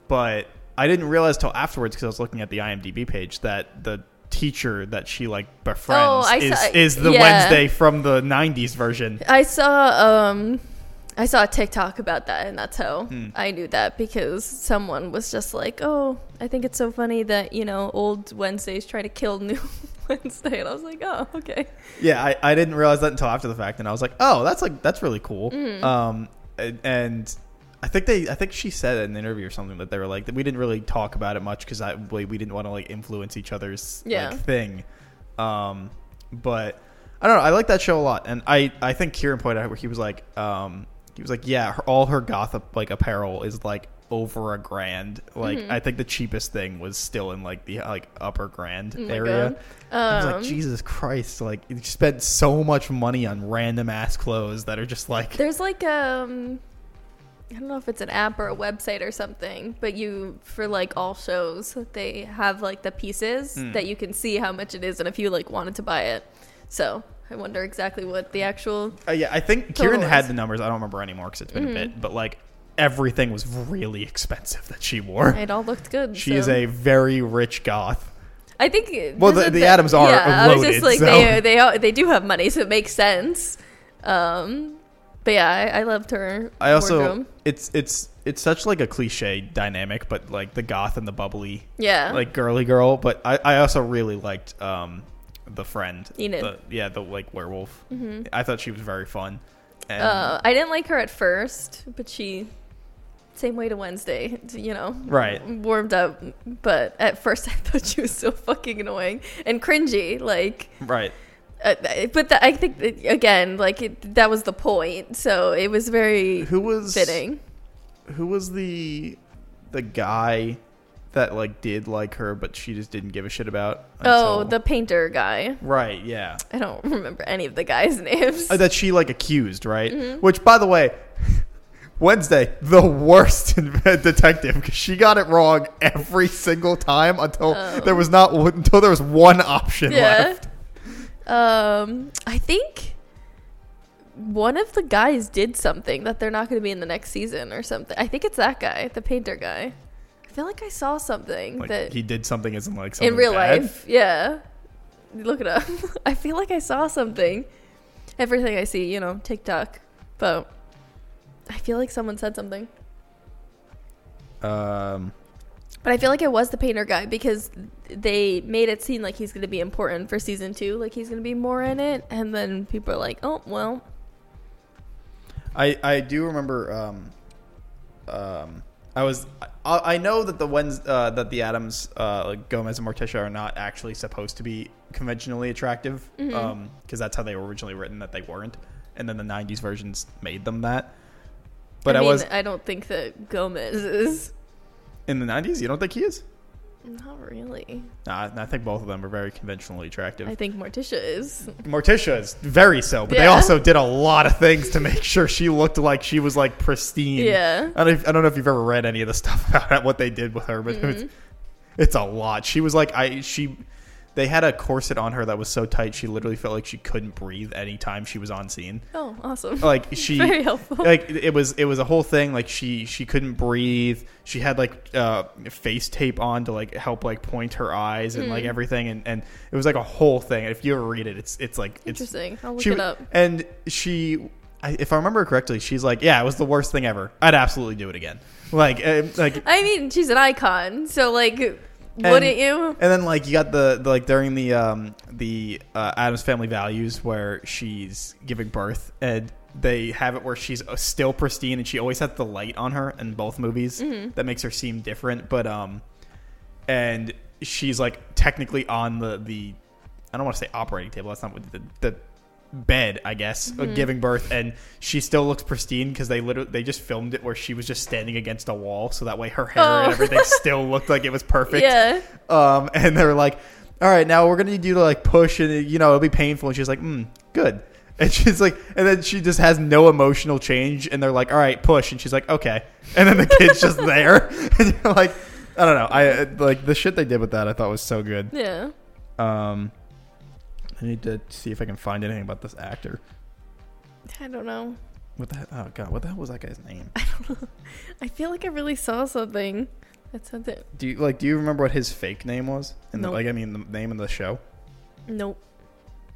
A: but I didn't realize till afterwards because I was looking at the IMDb page that the teacher that she like befriends
B: Oh,
A: is,
B: saw-
A: is the
B: yeah.
A: Wednesday from the '90s version.
B: i saw um i saw a tiktok about that and that's how
A: Hmm.
B: i knew that because someone was just like oh i think it's so funny that you know old wednesday's trying to kill new wednesday and i was like oh okay
A: Yeah, I, I didn't realize that until after the fact, and I was like, oh, that's like that's really cool.
B: Mhm.
A: Um, and, and I think they, I think she said in an interview or something that they were like that we didn't really talk about it much because I we, we didn't want to like influence each other's
B: Yeah.
A: like thing. Um, but I don't know. I like that show a lot, and I I think Kieran pointed out where he was like, um, he was like, yeah, her, all her goth like apparel is like over a grand. Like
B: Mhm.
A: I think the cheapest thing was still in like the like upper grand
B: Oh
A: area.
B: God.
A: I was
B: Um,
A: like, Jesus Christ! Like, you spent so much money on random ass clothes that are just like,
B: There's like um I don't know if it's an app or a website or something, but you for like all shows they have like the pieces
A: Hmm.
B: that you can see how much it is and if you like wanted to buy it. So I wonder exactly what the actual
A: uh, yeah. I think Kieran had the numbers. I don't remember anymore because it's been
B: Mhm.
A: a bit. But like, everything was really expensive that she wore.
B: it all looked good.
A: She
B: so.
A: is a very rich goth.
B: I think
A: Well, the- the Addams are
B: yeah, I was
A: loaded,
B: just like
A: so-
B: they they are, they do have money, so it makes sense. Um, but yeah, I, I loved her.
A: I also,
B: wardrobe.
A: it's it's it's such like a cliche dynamic, but like the goth and the bubbly,
B: yeah,
A: like girly girl. But I I also really liked um the friend,
B: Enid.
A: the, yeah, the like werewolf.
B: Mhm.
A: I thought she was very fun. And
B: Uh, I didn't like her at first, but she same way to Wednesday, you know.
A: Right.
B: Warmed up, but at first I thought she was so fucking annoying and cringy. Like,
A: right.
B: Uh, but the, I think that, again, like it, that was the point. So it was very
A: Who was
B: fitting.
A: who was the the guy that like did like her but she just didn't give a shit about
B: Oh,
A: until-
B: the painter guy.
A: right yeah
B: I don't remember any of the guys' names.
A: Uh, that she like accused right
B: Mhm.
A: which by the way wednesday the worst detective because she got it wrong every single time until
B: Oh.
A: there was not until there was one option
B: Yeah.
A: left
B: Um, I think one of the guys did something that they're not going to be in the next season or something. I think it's that guy, the painter guy. I feel like I saw something
A: like
B: that
A: he did something isn't like something
B: in real
A: bad.
B: life, yeah. Look it up. I feel like I saw something. Everything I see, you know, TikTok, but I feel like someone said something.
A: um
B: But I feel like it was the painter guy because they made it seem like he's going to be important for season two, like he's going to be more in it, and then people are like, "Oh, well,
A: I I do remember. Um, um, I was I, I know that the ones uh, that the Addams uh, like Gomez and Morticia are not actually supposed to be conventionally attractive because
B: Mhm.
A: that's how they were originally written that they weren't, and then the '90s versions made them that. But I,
B: I, mean,
A: was
B: I don't think that Gomez is.
A: In the '90s. You don't think he is?
B: Not really.
A: Nah, I think both of them are very conventionally attractive.
B: I think Morticia is.
A: Morticia is very so, but they also did a lot of things to make sure she looked like she was like pristine.
B: Yeah.
A: I don't, I don't know if you've ever read any of the stuff about what they did with her, but it's,
B: Mhm.
A: it's a lot. She was like, I she, they had a corset on her that was so tight she literally felt like she couldn't breathe anytime she was on scene.
B: Oh, awesome.
A: Like she,
B: Very helpful.
A: like it was it was a whole thing. Like she she couldn't breathe. She had like uh, face tape on to like help like point her eyes and like
B: Mm.
A: everything, and and it was like a whole thing. If you ever read it, it's it's like it's
B: Interesting. I'll look
A: she,
B: it up.
A: And she, I, if I remember correctly, she's like, yeah, it was the worst thing ever. I'd absolutely do it again. Like, uh, like
B: I mean, she's an icon, so like,
A: And-
B: Wouldn't you?
A: And then like you got the, the like during the um the uh, Addams Family Values where she's giving birth and they have it where she's uh, still pristine and she always has the light on her in both movies
B: Mm-hmm.
A: that makes her seem different but um and she's like technically on the the I don't want to say operating table that's not what the the bed I guess uh,
B: Mm-hmm.
A: giving birth and she still looks pristine because they literally they just filmed it where she was just standing against a wall so that way her hair
B: Oh.
A: and everything still looked like it was perfect
B: Yeah.
A: um, and they're like, "All right, now we're gonna need you to like push, and you know it'll be painful." And she's like, "Hmm, good." And she's like, and then she just has no emotional change, and they're like, "All right, push," and she's like, "Okay," and then the kid's just there, and you're like, I don't know, I like the shit they did with that. I thought was so good.
B: Yeah.
A: Um, I need to see if I can find anything about this actor.
B: I don't know.
A: What the oh god, what the hell was that guy's name?
B: I don't know. I feel like I really saw something. That said it.
A: Do you like? Do you remember what his fake name was? In the,
B: Nope.
A: like, I mean, the name of the show
B: Nope.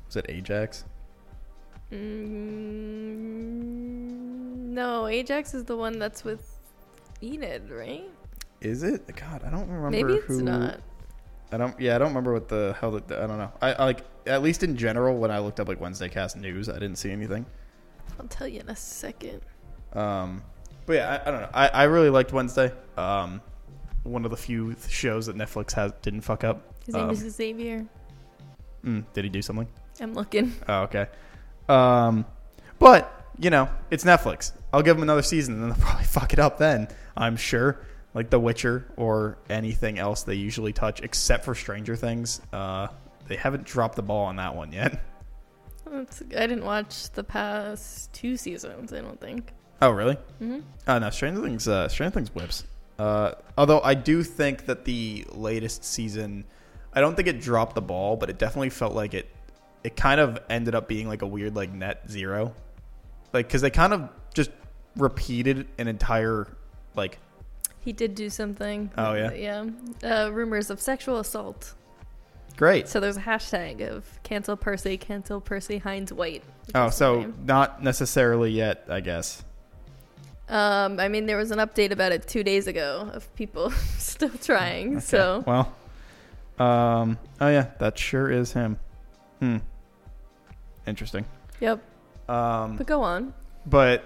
A: was it Ajax?
B: Mm, no, Ajax is the one that's with Enid, right?
A: Is it? God, I don't remember.
B: Maybe it's
A: who,
B: not.
A: I don't. Yeah, I don't remember what the hell. The, I don't know. I, I like at least in general when I looked up like Wednesday Cast news, I didn't see anything.
B: I'll tell you in a second.
A: Um, but yeah, I, I don't know. I, I really liked Wednesday. Um, one of the few shows that Netflix has didn't fuck up.
B: His name
A: Um,
B: is Xavier.
A: Mm, did he do something?
B: I'm looking.
A: Oh, okay. Um, but you know, it's Netflix. I'll give them another season, and they'll probably fuck it up then. I'm sure, like The Witcher or anything else they usually touch, except for Stranger Things. Uh, they haven't dropped the ball on that one yet.
B: It's, I didn't watch the past two seasons. I don't think.
A: Oh, really?
B: hmm
A: Oh no, Stranger Things. Uh, Stranger Things whips. Uh, although I do think that the latest season, I don't think it dropped the ball, but it definitely felt like it. It kind of ended up being like a weird like net zero, like because they kind of just repeated an entire like
B: He did do something.
A: Oh, yeah?
B: Yeah. Uh, rumors of sexual assault.
A: great.
B: So there's a hashtag of cancel Percy, cancel Percy Hynes White.
A: Oh, so not necessarily yet, I guess.
B: Um, I mean, there was an update about it two days ago of people still trying.
A: Okay.
B: So
A: well, um, oh yeah, that sure is him. Hmm. Interesting.
B: yep.
A: Um,
B: But go on.
A: but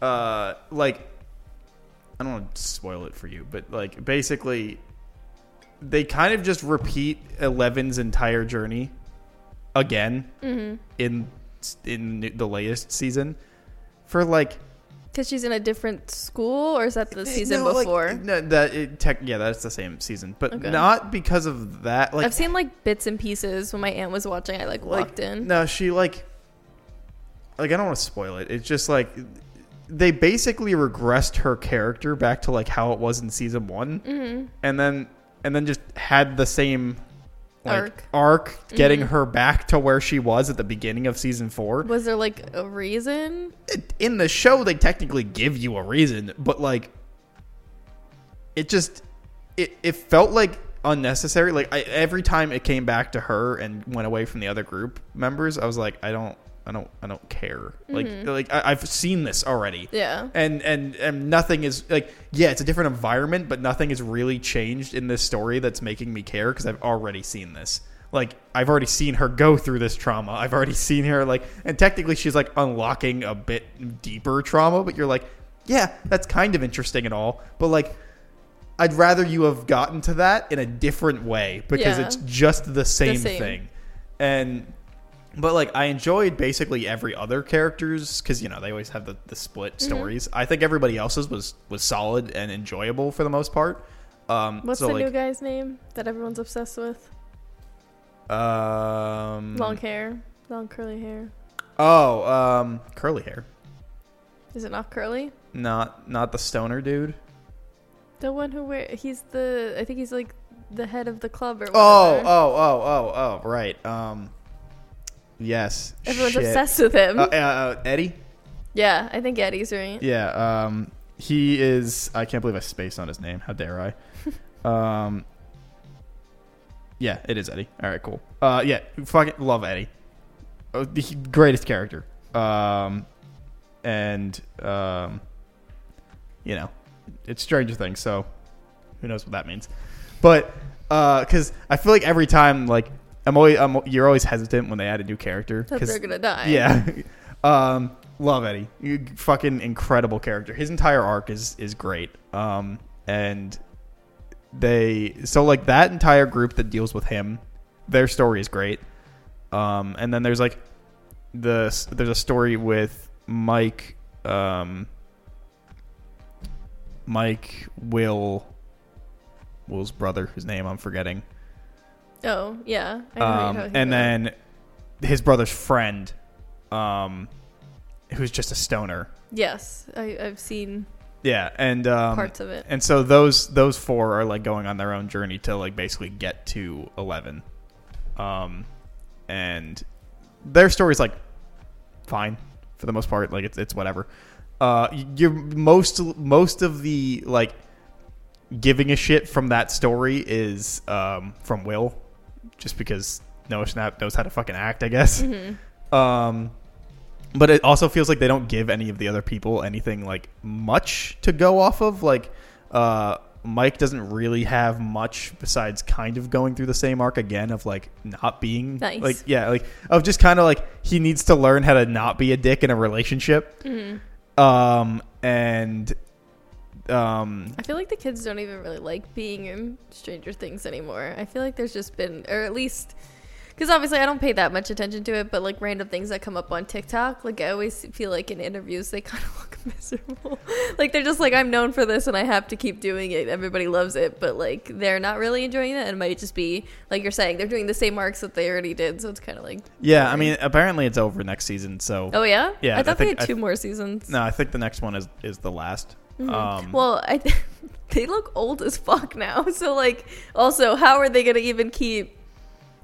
A: uh like I don't want to spoil it for you, but like basically they kind of just repeat Eleven's entire journey again
B: Mm-hmm.
A: in in the latest season for like
B: Because she's in a different school, or is that the season
A: No, like,
B: before?
A: no, that it, tech, yeah, that's the same season, but
B: Okay.
A: not because of that. Like
B: I've seen like bits and pieces when my aunt was watching. I like walked in.
A: No, she like like I don't want to spoil it. It's just like they basically regressed her character back to like how it was in season 1
B: Mm-hmm.
A: and then and then just had the same like
B: Arc.
A: arc getting
B: Mhm.
A: her back to where she was at the beginning of season 4.
B: Was there like a reason?
A: It- in the show they technically give you a reason, but like it just it it felt like unnecessary. Like I, every time it came back to her and went away from the other group members, I was like, I don't, I don't, I don't care. Like
B: Mhm.
A: like I, I've seen this already.
B: Yeah.
A: And, and and nothing is like yeah it's a different environment but nothing has really changed in this story that's making me care because I've already seen this like I've already seen her go through this trauma I've already seen her like and technically she's like unlocking a bit deeper trauma but you're like yeah that's kind of interesting and all but like I'd rather you have gotten to that in a different way because
B: Yeah.
A: it's just the same,
B: same.
A: thing and but like I enjoyed basically every other characters because you know they always have the, the split
B: Mm-hmm.
A: stories. I think everybody else's was was solid and enjoyable for the most part. Um,
B: What's
A: so
B: the
A: like,
B: new guy's name that everyone's obsessed with?
A: Um,
B: Long hair, long curly hair.
A: Oh, um, curly hair.
B: Is it not curly?
A: Not not the stoner dude.
B: The one who wear he's the I think he's like the head of the club or whatever.
A: Oh, oh, oh, oh, oh, right. Um, yes.
B: Everyone's
A: Shit.
B: obsessed with him.
A: Uh, uh, Eddie.
B: yeah, I think Eddie's right.
A: Yeah, um, he is. I can't believe I spaced on his name. How dare I? um, yeah, it is Eddie. All right, cool. Uh, yeah, fucking love Eddie. Uh, the greatest character. Um, and um, you know, it's Stranger Things, so who knows what that means. but because I feel like every time, like I'm always, I'm, you're always hesitant when they add a new character
B: That they're gonna die.
A: yeah. um, love Eddie. You, fucking incredible character. His entire arc is is great. Um, and they so like that entire group that deals with him, their story is great. Um, and then there's like the there's a story with Mike, um, Mike Will, Will's brother, whose name I'm forgetting.
B: Oh yeah. I know what you're
A: Um, and
B: about.
A: then his brother's friend, um, who's just a stoner.
B: yes, I, I've seen
A: Yeah, and um,
B: parts of it.
A: and so those those four are like going on their own journey to like basically get to eleven, um, and their story's like fine for the most part. Like it's it's whatever. Uh, you're most most of the like giving a shit from that story is um from Will, just because Noah Schnapp knows how to fucking act, I guess.
B: Mm-hmm.
A: Um, but it also feels like they don't give any of the other people anything like much to go off of. Like, uh, Mike doesn't really have much besides kind of going through the same arc again of like not being
B: Nice.
A: like yeah like of just kind of like he needs to learn how to not be a dick in a relationship.
B: Mhm.
A: Um, and um,
B: I feel like the kids don't even really like being in Stranger Things anymore. I feel like there's just been, or at least, because obviously I don't pay that much attention to it, but like random things that come up on TikTok, like I always feel like in interviews they kind of look miserable. like they're just like, I'm known for this and I have to keep doing it. Everybody loves it, but like they're not really enjoying it. And it might just be, like you're saying, they're doing the same arcs that they already did. So it's kind of like,
A: yeah, I mean apparently it's over next season. So
B: oh yeah?
A: Yeah,
B: I
A: I
B: thought they had two
A: th-
B: more seasons.
A: no, I think the next one is is the last.
B: Mhm.
A: Um,
B: well, I th- they look old as fuck now. So like, also, how are they gonna even keep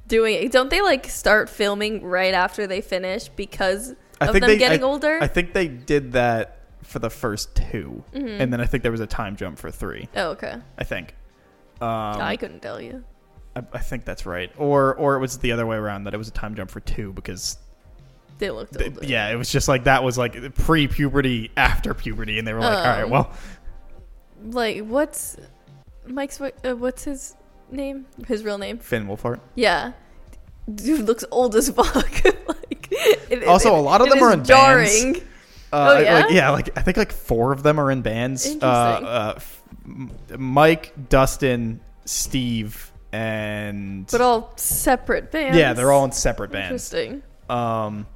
B: doing it? Don't they like start filming right after they finish because
A: I
B: of them
A: they-
B: getting
A: I-
B: older?
A: I think they did that for the first 2
B: Mhm.
A: and then I think there was a time jump for three.
B: oh, okay.
A: I think. Um,
B: I couldn't tell you.
A: I, I think that's right, or or it was the other way around that it was a time jump for two because
B: They looked older.
A: yeah, it was just like that was like pre-puberty, after puberty, and they were like, all right,
B: Um,
A: well,
B: Like, what's Mike's? Uh, what's his name? His real name?
A: Finn Wolfhard.
B: Yeah. Dude looks old as fuck. like, it-
A: Also, a lot of them are
B: is
A: in bands.
B: jarring.
A: Uh,
B: Oh, yeah?
A: like, yeah, like I think like four of them are in bands. Uh,
B: Interesting.
A: uh, f- M- Mike, Dustin, Steve, and
B: But all separate bands.
A: yeah, they're all in separate bands.
B: Interesting.
A: um,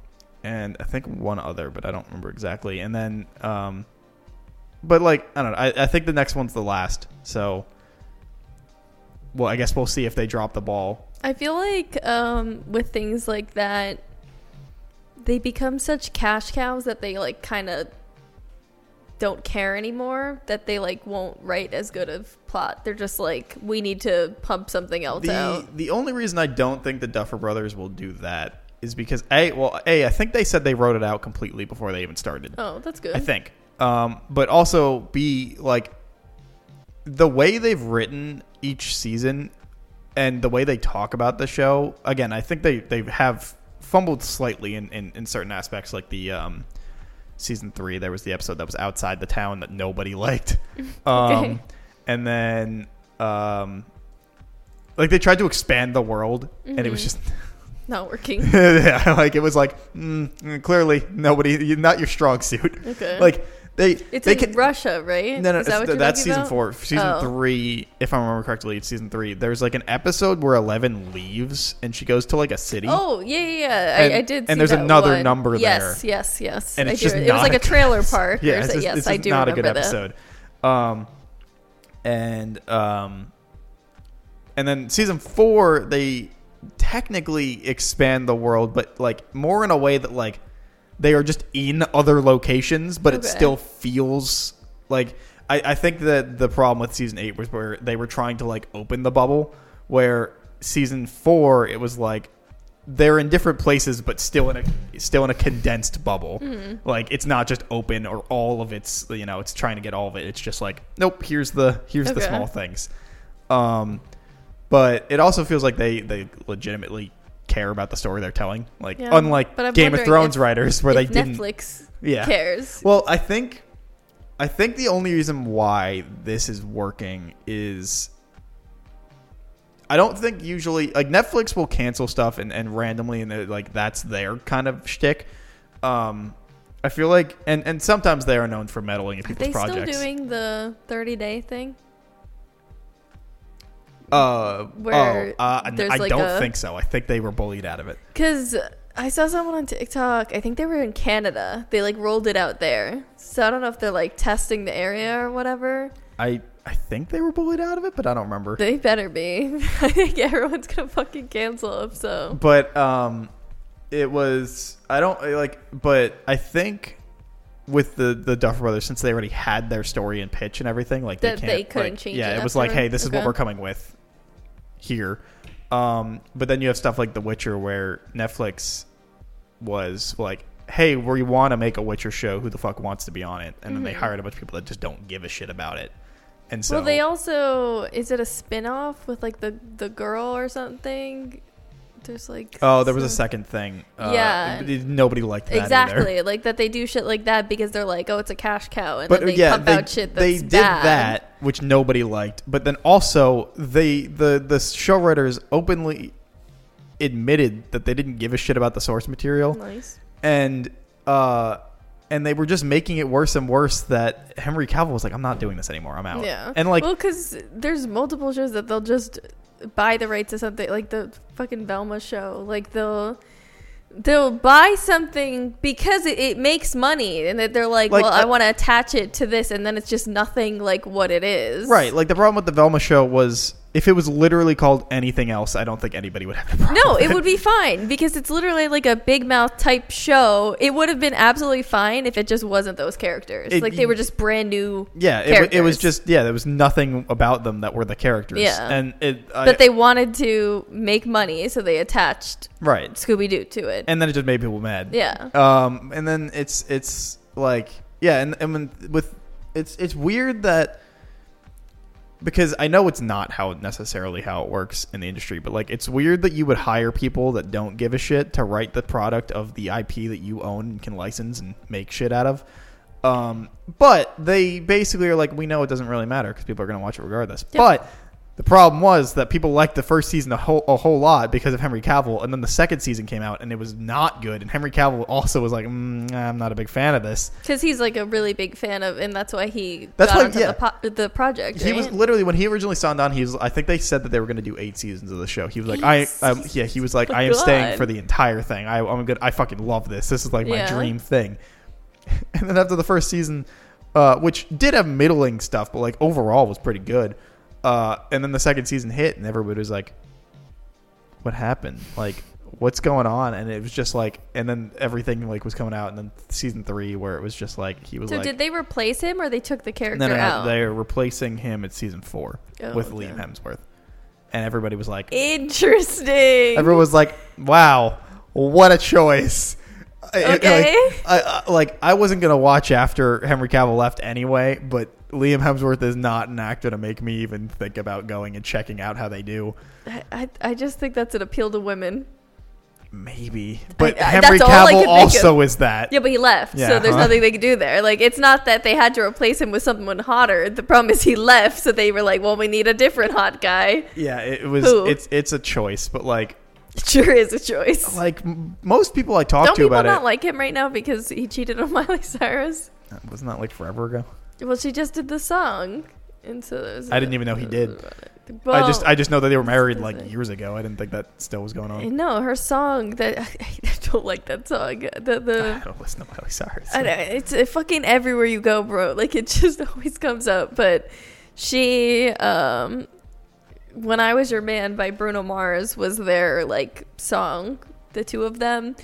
A: and I think one other, but I don't remember exactly. And then, um, but like I don't know. I, I think the next one's the last. So, well, I guess we'll see if they drop the ball.
B: I feel like um, with things like that, they become such cash cows that they like kind of don't care anymore. That they like won't write as good of plot. They're just like, we need to pump something else
A: The
B: out.
A: the only reason I don't think the Duffer Brothers will do that is because a well a I think they said they wrote it out completely before they even started.
B: Oh, that's good.
A: I think. Um, but also be like the way they've written each season and the way they talk about the show. Again, I think they they have fumbled slightly in, in, in certain aspects, like the um, season three. There was the episode that was outside the town that nobody liked, um, and then um, like they tried to expand the world, and it was
B: Mhm.
A: just
B: Not working.
A: yeah, like it was like mm, clearly nobody, not your strong suit.
B: Okay.
A: Like they,
B: it's
A: they
B: in
A: can.
B: Russia, right?
A: No, no,
B: that
A: it's-
B: what you're
A: that's season
B: about?
A: four. Season
B: Oh.
A: three, if I remember correctly, it's season three. There's like an episode where Eleven leaves and she goes to like a city.
B: Oh yeah, yeah, yeah.
A: And-
B: I, I did.
A: and there's another
B: one.
A: number
B: yes,
A: there.
B: Yes, yes,
A: yes.
B: And
A: it's
B: do.
A: just
B: it was like
A: a
B: trailer park.
A: yeah, it's just,
B: yes,
A: it's
B: I do
A: not a good
B: that.
A: episode. Um, and um, and then season four, they technically expand the world, but like more in a way that like they are just in other locations, but it still feels like I, I think that the problem with season eight was where they were trying to like open the bubble, where season four it was like they're in different places but still in a still in a condensed bubble.
B: Mm-hmm.
A: Like it's not just open or all of its you know it's trying to get all of it. It's just like nope. Here's the here's the small things. Um, but it also feels like they they legitimately care about the story they're telling. Like
B: Yeah,
A: unlike Game of Thrones
B: if-
A: writers where they didn't.
B: Netflix
A: Yeah.
B: cares.
A: Well, I think I think the only reason why this is working is I don't think usually like Netflix will cancel stuff and, and randomly and like that's their kind of shtick. Um, I feel like and and sometimes they are known for meddling in
B: Are
A: people's
B: they
A: projects.
B: still doing the 30 day thing?
A: Uh,
B: Where
A: oh, uh,
B: there's
A: I
B: like
A: don't
B: a-
A: think so. I think they were bullied out of it.
B: Because I saw someone on TikTok. I think they were in Canada. They like rolled it out there. So I don't know if they're like testing the area or whatever.
A: I I think they were bullied out of it, but I don't remember.
B: They better be. I think everyone's gonna fucking cancel them. So
A: but um it was i don't like but i think with the the duffer brothers since they already had their story and pitch and everything like they can't they
B: couldn't
A: like,
B: change
A: yeah
B: it
A: it was like hey this is what we're coming with here um but then you have stuff like the witcher where netflix was like hey we want to make a witcher show who the fuck wants to be on it and then they
B: Mhm.
A: hired a bunch of people that just don't give a shit about it and so
B: well, they also is it a spin off with like the the girl or something? There's like
A: oh there was a second thing uh,
B: Yeah.
A: it- nobody liked that either.
B: Exactly, like that they do shit like that because they're like, oh, it's a cash cow, and
A: but
B: then they
A: yeah,
B: pump
A: they,
B: out shit that's
A: they did
B: bad.
A: that, which nobody liked. But then also, they the the show writers openly admitted that they didn't give a shit about the source material,
B: Nice.
A: and uh, and they were just making it worse and worse. That Henry Cavill was like, "I'm not doing this anymore. I'm out."
B: Yeah,
A: and like,
B: well, because there's multiple shows that they'll just buy the rights to something, like the fucking Velma show. Like they'll they'll buy something because it, it makes money, and that they're like,
A: Like,
B: well, I
A: uh,
B: want to attach it to this, and then it's just nothing like what it is.
A: right, like the problem with the Velma show was if it was literally called anything else, I don't think anybody would have a problem.
B: No, it would be fine because it's literally like a big mouth type show. It would have been absolutely fine if it just wasn't those characters.
A: It-
B: like they were just brand new.
A: Yeah, it, it was just yeah. There was nothing about them that were the characters.
B: Yeah.
A: and it. I-
B: But they wanted to make money, so they attached
A: right,
B: Scooby Doo to it.
A: and then it just made people mad.
B: yeah.
A: Um, and then it's it's like yeah, and, and when, with it's it's weird that because I know it's not how necessarily how it works in the industry, but like it's weird that you would hire people that don't give a shit to write the product of the IP that you own and can license and make shit out of. Um, but they basically are like, we know it doesn't really matter because people are going to watch it regardless. But the problem was that people liked the first season a whole, a whole lot because of Henry Cavill, and then the second season came out and it was not good. And Henry Cavill also was like, mm, I'm not a big fan of this.
B: Because he's like a really big fan of, and that's why he
A: That's
B: got
A: why- yeah.
B: the, po- the project.
A: He
B: right?
A: was literally when he originally signed on. He was, I think they said that they were going to do eight seasons of the show. He was like, I, yeah, he was like,
B: Oh,
A: I am staying for the entire thing. I, I'm good. I fucking love this. This is like my
B: Yeah.
A: dream thing. And then after the first season, uh, which did have middling stuff, but like overall was pretty good. Uh, and then the second season hit, and everybody was like, "What happened? Like, what's going on?" And it was just like, and then everything like was coming out, and then season three where it was just like he was
B: so
A: like,
B: did they replace him, or they took the character
A: no, no, no,
B: out?
A: they're replacing him at season four
B: Oh,
A: with
B: okay.
A: Liam Hemsworth, and everybody was like,
B: Interesting.
A: everyone was like, "Wow, what a choice."
B: Okay.
A: Like, I, I, like I wasn't gonna watch after Henry Cavill left anyway, but Liam Hemsworth is not an actor to make me even think about going and checking out how they do.
B: I, I, I just think that's an appeal to women.
A: Maybe, but
B: I-
A: Henry
B: I
A: Cavill
B: could think
A: also is that.
B: Yeah, but he left,
A: Yeah,
B: so there's
A: huh?
B: nothing they could do there. Like, it's not that they had to replace him with someone hotter. The problem is he left, so they were like, "Well, we need a different hot guy."
A: Yeah, it, was.
B: Who?
A: It's it's a choice, but like
B: It sure is a choice.
A: like m- most people I talk
B: Don't
A: to
B: people
A: about
B: not
A: it,
B: like him right now because he cheated on Miley Cyrus?
A: wasn't that like forever ago?
B: Well, she just did the song, and so there's
A: I didn't even know he did.
B: Well,
A: I just I just know that they were married like years ago. I didn't think that still was going on.
B: no, her song that I don't like that song. The
A: I don't listen to Miley Cyrus.
B: I know, it's uh, fucking everywhere you go, bro. Like it just always comes up. But she, um, when I was your man by Bruno Mars was their like song, the two of them,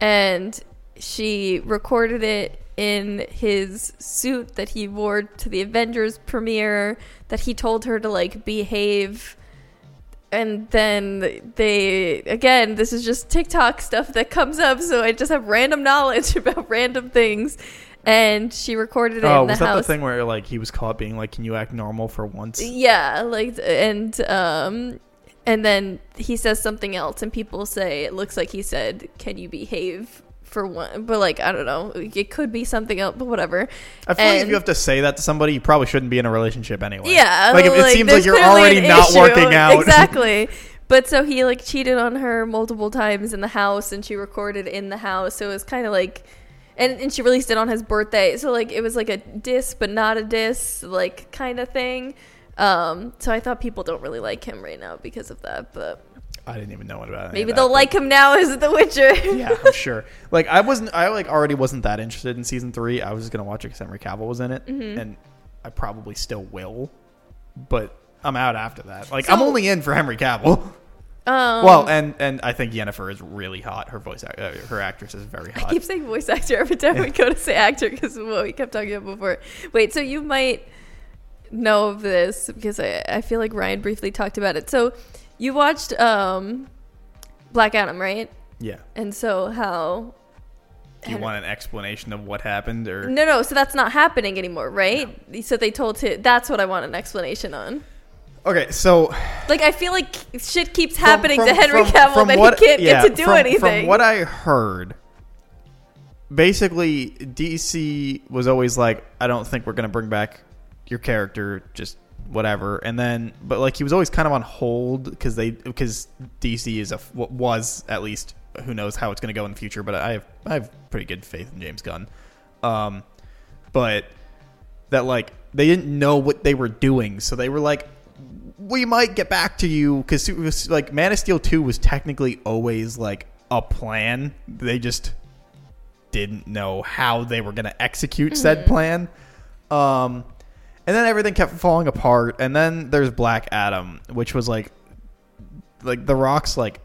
B: and she recorded it in his suit that he wore to the Avengers premiere. That he told her to like behave. And then they again, this is just TikTok stuff that comes up, so I just have random knowledge about random things. And she recorded it
A: Oh,
B: in the
A: was that
B: house.
A: the thing where like he was caught being like, "Can you act normal for once?"
B: Yeah, like and um and then he says something else and people say it looks like he said, "Can you behave for one, but like I don't know, it could be something else, but whatever.
A: I feel like if you have to say that to somebody, you probably shouldn't be in a relationship anyway.
B: Yeah,
A: like, if it seems like you're already not
B: issue.
A: working out.
B: Exactly. But so he like cheated on her multiple times in the house, and she recorded in the house. So it was kind of like, and and she released it on his birthday. So like it was like a diss, but not a diss, like kind of thing. Um, so I thought people don't really like him right now because of that, but
A: I didn't even know what about it.
B: maybe they'll like him now as The Witcher.
A: yeah, I'm sure. Like I wasn't, I like already wasn't that interested in season three. I was just gonna watch it because Henry Cavill was in it,
B: Mm-hmm.
A: and I probably still will, but I'm out after that. Like I'm only in for Henry Cavill.
B: Um,
A: well, and and I think Yennefer is really hot. Her voice, act- uh, her actress is very hot.
B: I keep saying voice actor every time we go to say actor because what we kept talking about before. Wait, so you might know of this because I, I feel like Ryan briefly talked about it. So you watched um, Black Adam, right?
A: yeah.
B: And so how?
A: Do you want an explanation of what happened, or
B: No, no. So that's not happening anymore, right? So they told him. That's what I want an explanation on.
A: okay? So
B: Like I feel like shit keeps
A: from-
B: happening
A: from-
B: to Henry
A: from-
B: Cavill that
A: what-
B: he can't
A: yeah,
B: get to do anything.
A: From what I heard, basically DC was always like, I don't think we're gonna bring back your character, just whatever. And then, but like he was always kind of on hold because they because DC is a what was at least who knows how it's gonna go in the future. But I have I have pretty good faith in James Gunn. Um, but that like they didn't know what they were doing, so they were like, we might get back to you because it was like Man of Steel two was technically always like a plan. They just didn't know how they were going to execute said plan. Um, and then everything kept falling apart. And then there's Black Adam, which was like, like the Rock's like.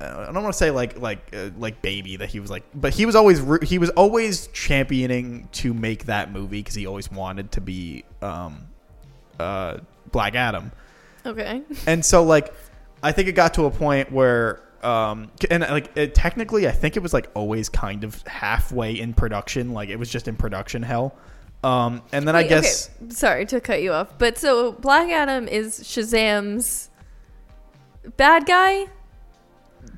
A: I don't want to say like like uh, like baby that he was like, but he was always he was always championing to make that movie because he always wanted to be um, uh, Black Adam.
B: okay.
A: And so like I think it got to a point where um and like it, technically I think it was like always kind of halfway in production, like it was just in production hell. Um and then I guess
B: okay. Sorry to cut you off, but so Black Adam is Shazam's bad guy,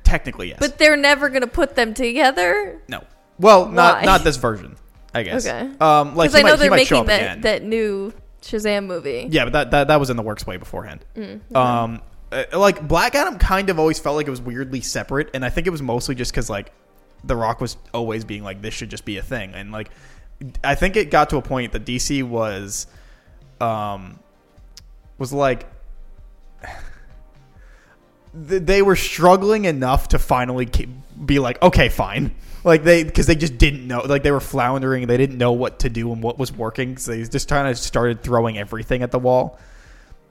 A: technically yes.
B: but they're never gonna put them together.
A: no. Well, not
B: Why?
A: not this version, I guess.
B: Okay.
A: Um like
B: I know
A: might,
B: they're making that
A: again.
B: that new Shazam movie.
A: Yeah, but that, that that was in the works way beforehand.
B: Mm,
A: Um, uh, like Black Adam kind of always felt like it was weirdly separate, and I think it was mostly just because like The Rock was always being like this should just be a thing, and like I think it got to a point that DC was, um, was like. They were struggling enough to finally be like, okay, fine. Like they, because they just didn't know, like they were floundering. They didn't know what to do and what was working. So they just kind of started throwing everything at the wall.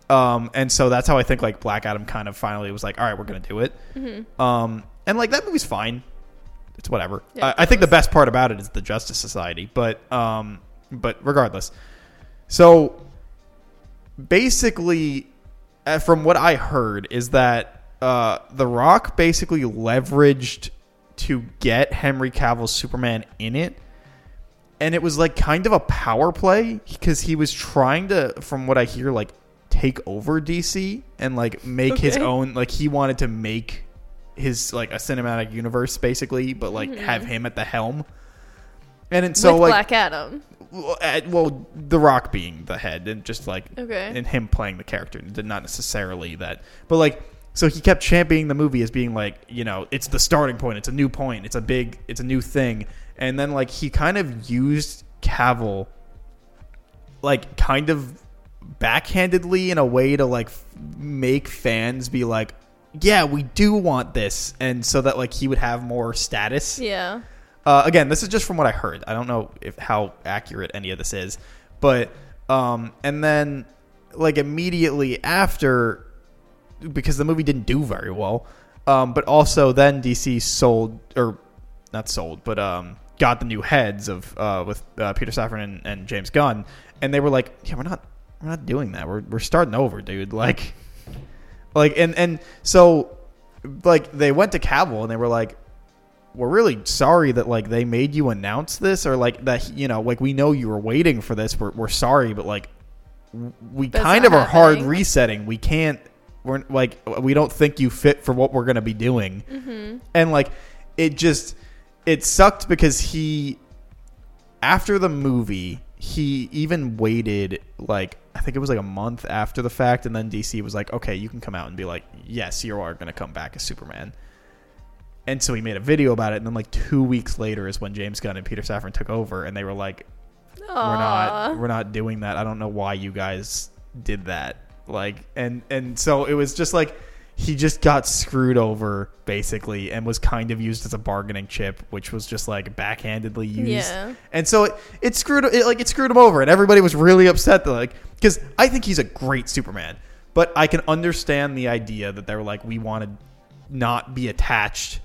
A: Um, and so that's how I think like Black Adam kind of finally was like, all right, we're gonna do it. Um, and like that movie's fine. It's whatever.
B: Yeah,
A: I, I think the best part about it is the Justice Society, but um, but regardless, so basically, uh, from what I heard, is that uh, The Rock basically leveraged to get Henry Cavill's Superman in it. And it was like kind of a power play because he was trying to, from what I hear, like take over DC and like make his own. Like he wanted to make his like a cinematic universe basically, but like mm-hmm. have him at the helm. And it, so
B: With
A: like
B: Black Adam.
A: well, well, The Rock being the head and just like
B: Okay.
A: and him playing the character, not necessarily that, but like so he kept championing the movie as being like you know it's the starting point, it's a new point, it's a big, it's a new thing, and then like he kind of used Cavill like kind of backhandedly in a way to like f- make fans be like yeah we do want this and so that like he would have more status
B: Yeah.
A: uh, again, this is just from what I heard. I don't know if how accurate any of this is, but um, and then like immediately after, because the movie didn't do very well, um, but also then DC sold or not sold, but um, got the new heads of uh, with uh, Peter Safran and, and James Gunn, and they were like, yeah, we're not we're not doing that. We're we're starting over, dude. Like, like and and so like they went to Cavill and they were like we're really sorry that like they made you announce this or like that you know like we know you were waiting for this. We're, we're sorry but like we
B: That's
A: kind of are hard resetting. We can't we're like we don't think you fit for what we're gonna be doing. Mm-hmm. And like it just it sucked because he after the movie he even waited like I think it was like a month after the fact, and then DC was like, okay, you can come out and be like, yes, you are going to come back as Superman. And so he made a video about it, and then like two weeks later is when James Gunn and Peter Safran took over, and they were like, we're not we're not doing that. I don't know why you guys did that. Like and and so it was just like he just got screwed over basically and was kind of used as a bargaining chip, which was just like backhandedly used.
B: Yeah.
A: And so it, it screwed it like it screwed him over and everybody was really upset that like cuz I think he's a great Superman. But I can understand the idea that they were like we want to not be attached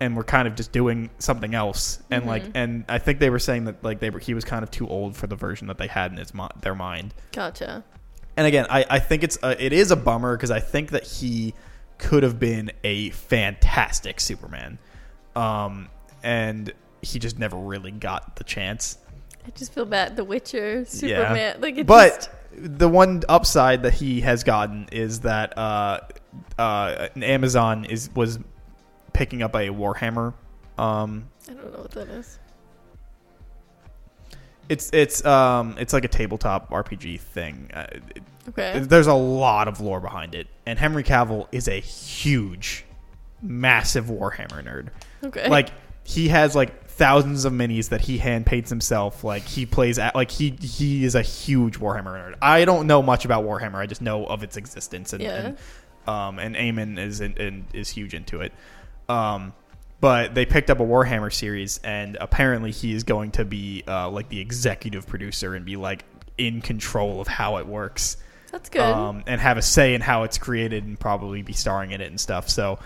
A: and we're kind of just doing something else and like mm-hmm. and I think they were saying that like they were he was kind of too old for the version that they had in his mi- their mind.
B: Gotcha.
A: And again, I, I think it's a, it is a bummer because I think that he could have been a fantastic Superman, um, and he just never really got the chance.
B: I just feel bad. The Witcher, Superman, like it
A: but
B: just,
A: the one upside that he has gotten is that uh, uh, Amazon is was picking up a Warhammer. Um,
B: I don't know what that is.
A: It's it's um it's like a tabletop RPG thing. Uh, it-
B: Okay.
A: There's a lot of lore behind it, and Henry Cavill is a huge, massive Warhammer nerd.
B: Okay.
A: Like he has like thousands of minis that he hand paints himself. Like he plays at like he he is a huge Warhammer nerd. I don't know much about Warhammer. I just know of its existence, and,
B: Yeah.
A: and um and Eamon is in, in, is huge into it. Um, but they picked up a Warhammer series, and apparently he is going to be uh, like the executive producer and be like in control of how it works
B: That's good.
A: um, and have a say in how it's created and probably be starring in it and stuff. So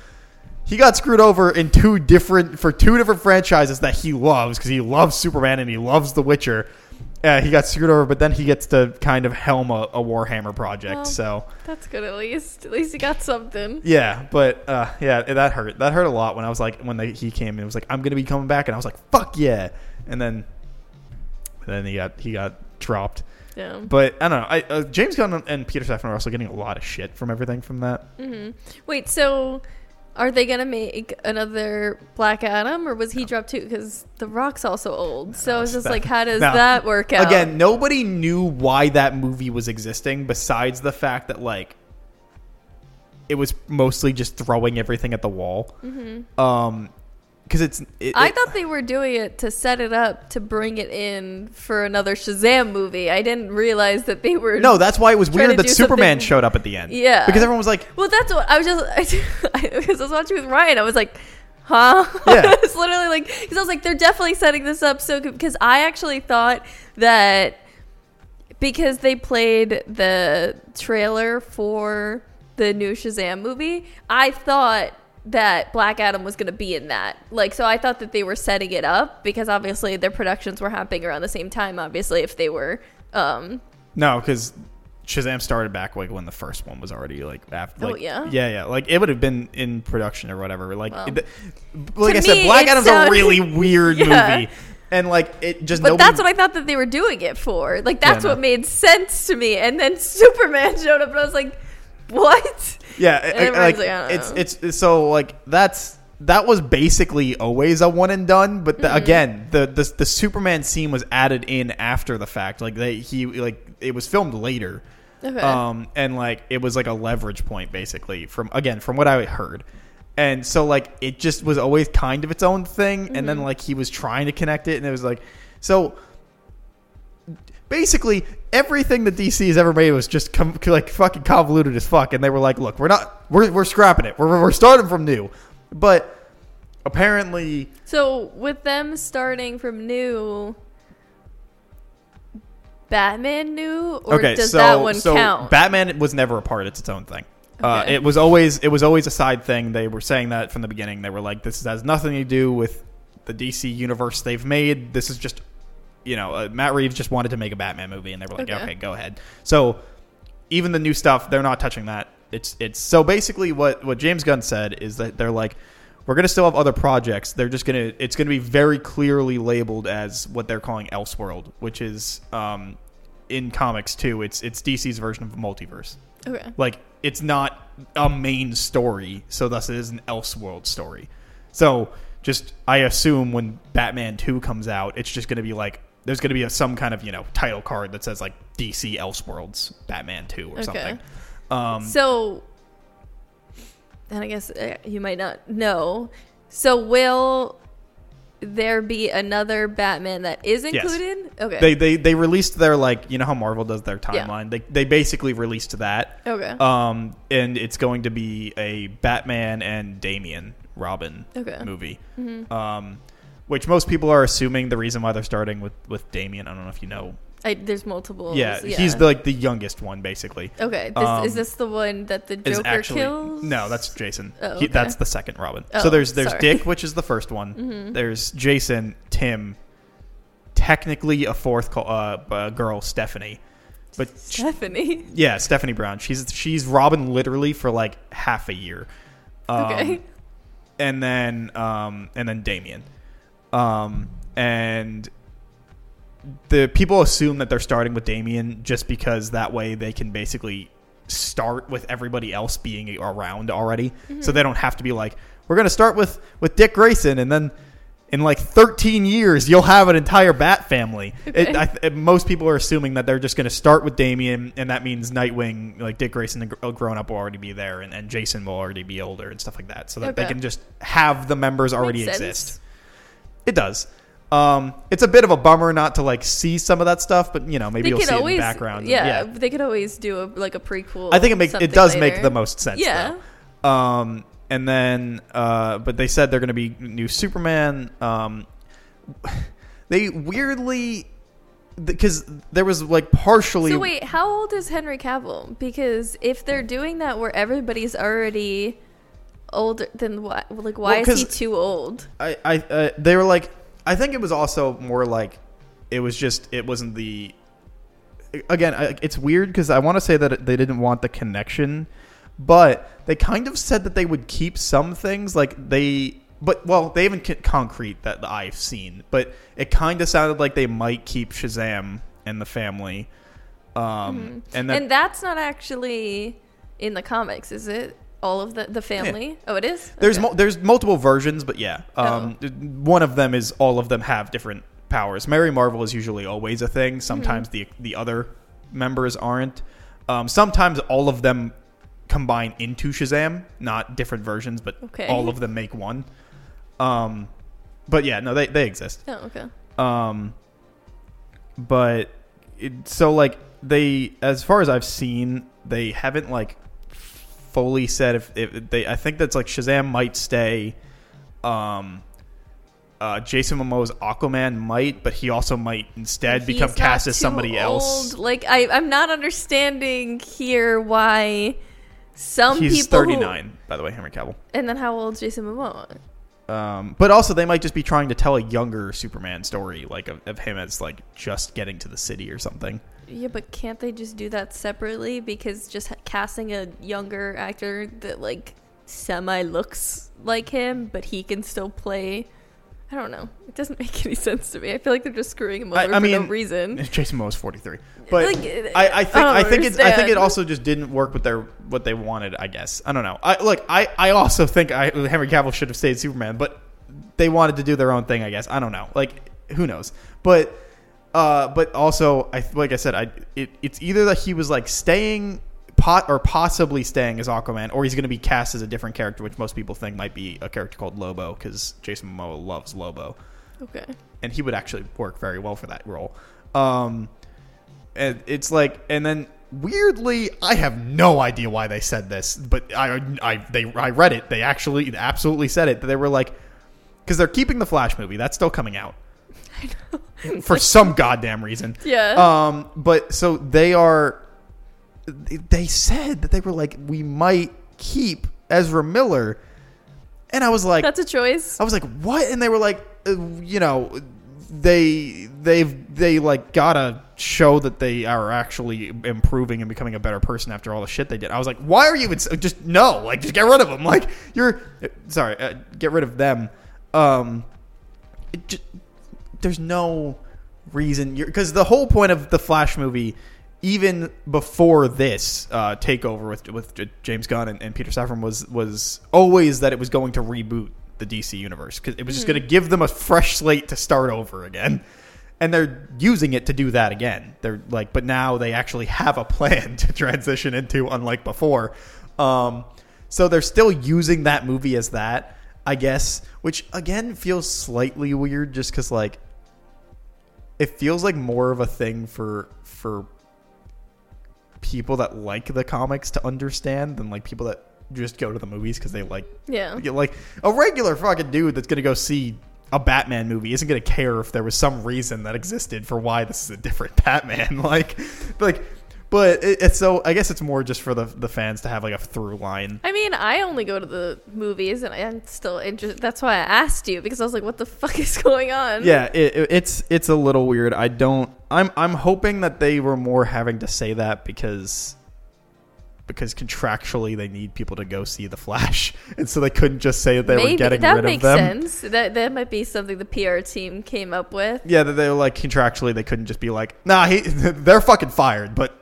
A: he got screwed over in two different for two different franchises that he loves because he loves Superman and he loves The Witcher. Uh, he got screwed over, but then he gets to kind of helm a, a Warhammer project.
B: Well,
A: so
B: That's good. At least, at least he got something.
A: yeah, but uh, yeah, that hurt. That hurt a lot when I was like when they, he came and it was like I'm gonna be coming back, and I was like fuck yeah, and then then he got he got dropped.
B: Yeah.
A: But I don't know. I, uh, James Gunn and Peter Safran are also getting a lot of shit from everything from that.
B: Mm-hmm. Wait. So, are they gonna make another Black Adam, or was he dropped too? Because The Rock's also old. So it's just
A: that-
B: like, how does
A: no.
B: that work out?
A: Again, nobody knew why that movie was existing besides the fact that like it was mostly just throwing everything at the wall. Um, because it's it.
B: I
A: it-
B: thought they were doing it to set it up to bring it in for another Shazam movie. I didn't realize that they were.
A: no, that's why it was weird that Superman
B: something-
A: showed up at the end.
B: Yeah.
A: because everyone was like,
B: Well, that's what I was just because I was watching with Ryan. I was like, huh?
A: Yeah.
B: it's literally like because I was like, they're definitely setting this up so because I actually thought that because they played the trailer for the new Shazam movie, I thought that Black Adam was going to be in that. Like, so I thought that they were setting it up because obviously their productions were happening around the same time. Obviously, if they were, um,
A: No, because Shazam started back like when the first one was already like after.
B: Oh, yeah?
A: yeah, yeah. Like it would have been in production or whatever. Like,
B: Well.
A: it- like I said,
B: me,
A: Black Adam's a really weird
B: Yeah.
A: movie, and like it just.
B: But
A: nobody,
B: that's what I thought that they were doing it for. Like that's
A: Yeah, no.
B: what made sense to me. And then Superman showed up, and I was like, "What?"
A: Yeah,
B: And
A: I- like
B: like,
A: it's it's it's so like that's that was basically always a one and done. But
B: Mm-hmm.
A: again, the, the the Superman scene was added in after the fact. Like they he like it was filmed later.
B: Okay.
A: Um, and like it was like a leverage point basically from again from what I heard. And so like it just was always kind of its own thing and
B: Mm-hmm.
A: then like he was trying to connect it and it was like so basically everything that DC has ever made was just com- like fucking convoluted as fuck and they were like look we're not we're, we're scrapping it. We're, we're starting from new. But apparently
B: so with them starting from new, Batman new, or
A: okay
B: does
A: so
B: that one
A: so
B: count?
A: Batman was never a part it's its own thing. Uh, it was always it was always a side thing. They were saying that from the beginning. They were like this has nothing to do with the DC universe they've made. This is just you know uh, Matt Reeves just wanted to make a Batman movie and they were like
B: Okay.
A: okay go ahead. So even the new stuff they're not touching that. It's it's so basically what what James Gunn said is that they're like we're going to still have other projects. They're just to it's going to be very clearly labeled as what they're calling Elseworld which is um in comics too it's it's DC's version of multiverse.
B: Okay.
A: like it's not a main story so thus it is an Elseworld story. So just I assume when Batman Two comes out, it's just going to be like there's going to be a, some kind of you know title card that says like DC Elseworlds Batman Two or
B: Okay.
A: something. Um,
B: So, and I guess uh, you might not know. So, will there be another Batman that is
A: Yes.
B: included? Okay.
A: they, they they released their like you know how Marvel does their timeline. Yeah. They they basically released that.
B: okay.
A: Um, and it's going to be a Batman and Damian Robin
B: Okay. Mm-hmm.
A: movie. Um, which most people are assuming the reason why they're starting with with Damian. I don't know if you know.
B: I, there's multiple.
A: Yeah, he's the, like the youngest one basically.
B: Okay. This,
A: um,
B: is this the one that the Joker
A: actually
B: kills?
A: no, that's Jason.
B: Oh,
A: He-
B: okay.
A: that's the second Robin.
B: Oh,
A: so there's there's
B: sorry. Mm-hmm.
A: Dick, which is the first one. There's Jason, Tim, technically a fourth call, uh, uh, girl, Stephanie. But
B: Stephanie.
A: yeah, Stephanie Brown. She's she's Robin literally for like half a year. Um,
B: Okay.
A: and then um, and then Damian, um, and the people assume that they're starting with Damian just because that way they can basically start with everybody else being around already,
B: Mm-hmm.
A: so they don't have to be like we're gonna start with with Dick Grayson and then. In like 13 years, you'll have an entire Bat family. It, I, th- most people are assuming that they're just going to start with Damian, and that means Nightwing, like Dick Grayson, the grown up, will already be there, and, and Jason will already be older and stuff like that, so that they can just have the members already exist. It does. Um, it's a bit of a bummer not to like see some of that stuff, but you know maybe you'll see it in the background.
B: yeah, They could always do a like a prequel.
A: I think it makes it does make the most sense.
B: Yeah.
A: Though. Um, and then, uh, but they said they're going to be new Superman. Um, they weirdly, because there was like partially.
B: So wait, how old is Henry Cavill? Because if they're doing that where everybody's already older, than what? Like, why
A: Well,
B: is he too old?
A: I, I, uh, they were like, I think it was also more like, it was just, it wasn't the. Again, I, it's weird because I want to say that they didn't want the connection, but they kind of said that they would keep some things. Like they, but well, they haven't concrete that I've seen, but it kind of sounded like they might keep Shazam and the family. Um, and that,
B: and that's not actually in the comics, is it? All of the the family. Oh, it is.
A: There's
B: Okay.
A: mul there's multiple versions, but yeah,
B: Oh.
A: um, one of them is all of them have different powers. Mary Marvel is usually always a thing. Sometimes the the other members aren't. Um, sometimes all of them combine into Shazam, not different versions, but
B: Okay.
A: all of them make one. Um, but yeah, no, they they exist.
B: Oh, okay.
A: Um, but it, so like they, as far as I've seen, they haven't like fully said if, if they. I think that's like Shazam might stay. Um, uh, Jason Momoa's Aquaman might, but he also might instead
B: He's
A: become cast as somebody else.
B: Like I, I'm not understanding here why some
A: He's
B: people. who-
A: 39, by the way, Henry Cavill.
B: and then how old is Jason Momoa?
A: Um, but also they might just be trying to tell a younger Superman story, like of, of him as like just getting to the city or something.
B: Yeah, but can't they just do that separately? Because just casting a younger actor that like semi looks like him, but he can still play. I don't know. It doesn't make any sense to me. I feel like they're just screwing him over
A: I- I
B: for no
A: mean,
B: reason.
A: Jason Momoa's 43. But uh,
B: Like,
A: I, I think
B: I,
A: I think it's I think it also just didn't work with their what they wanted. I guess I don't know. I look. I, I also think I, Henry Cavill should have stayed Superman, but they wanted to do their own thing. I guess I don't know. Like who knows? But uh, but also I like I said, I it, it's either that he was like staying pot or possibly staying as Aquaman, or he's going to be cast as a different character, which most people think might be a character called Lobo because Jason Momoa loves Lobo
B: Okay.
A: and he would actually work very well for that role. Um, and it's like, and then weirdly, I have no idea why they said this, but I, I, they, I read it. They actually, absolutely said it. They were like, because they're keeping the Flash movie. That's still coming out for some goddamn reason.
B: Yeah.
A: Um, but so they are. They said that they were like, we might keep Ezra Miller, and I was like,
B: That's a choice.
A: I was like, "What?" And they were like, uh, "You know, they they've they like gotta show that they are actually improving and becoming a better person after all the shit they did." I was like, "Why are you just no? Like, just get rid of them. Like, you're sorry, uh, get rid of them." Um, it just, there's no reason because the whole point of the Flash movie. Even before this uh, takeover with with James Gunn and, and Peter Safran was was always that it was going to reboot the DC universe because it was just going to give them a fresh slate to start over again. And they're using it to do that again. They're like, but now they actually have a plan to transition into, unlike before. Um, so they're still using that movie as that, I guess, which again feels slightly weird, just because like it feels like more of a thing for for people that like the comics to understand than like people that just go to the movies because they like
B: Yeah.
A: like a regular fucking dude that's gonna go see a Batman movie isn't gonna care if there was some reason that existed for why this is a different Batman. Like, like, but it, it's so I guess it's more just for the the fans to have like a through line.
B: I mean, I only go to the movies, and I'm still interested. That's why I asked you because I was like, "What the fuck is going on?"
A: Yeah, it, it- it's it's a little weird. I don't. I'm I'm hoping that they were more having to say that because because contractually they need people to go see the Flash, and so they couldn't just say that they were getting
B: that
A: rid
B: makes
A: of them.
B: sense. That that might be something the PR team came up with.
A: Yeah, that they were like contractually they couldn't just be like, nah, he, they're fucking fired, but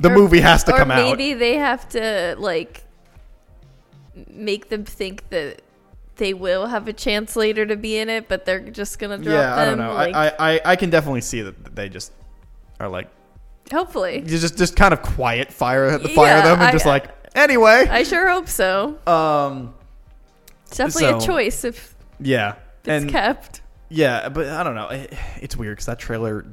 A: the
B: Or-
A: movie has to come out.
B: maybe they have to like make them think that they will have a chance later to be in it, but they're just gonna drop
A: Yeah, I don't know.
B: Like,
A: I, I, I can definitely see that they just are like
B: hopefully,
A: you just just kind of quiet fire the fire
B: Yeah,
A: them and
B: I-
A: just like anyway.
B: I sure hope so.
A: um,
B: It's definitely a choice if
A: yeah,
B: it's
A: and
B: kept.
A: yeah, but I don't know. It, it's weird because that trailer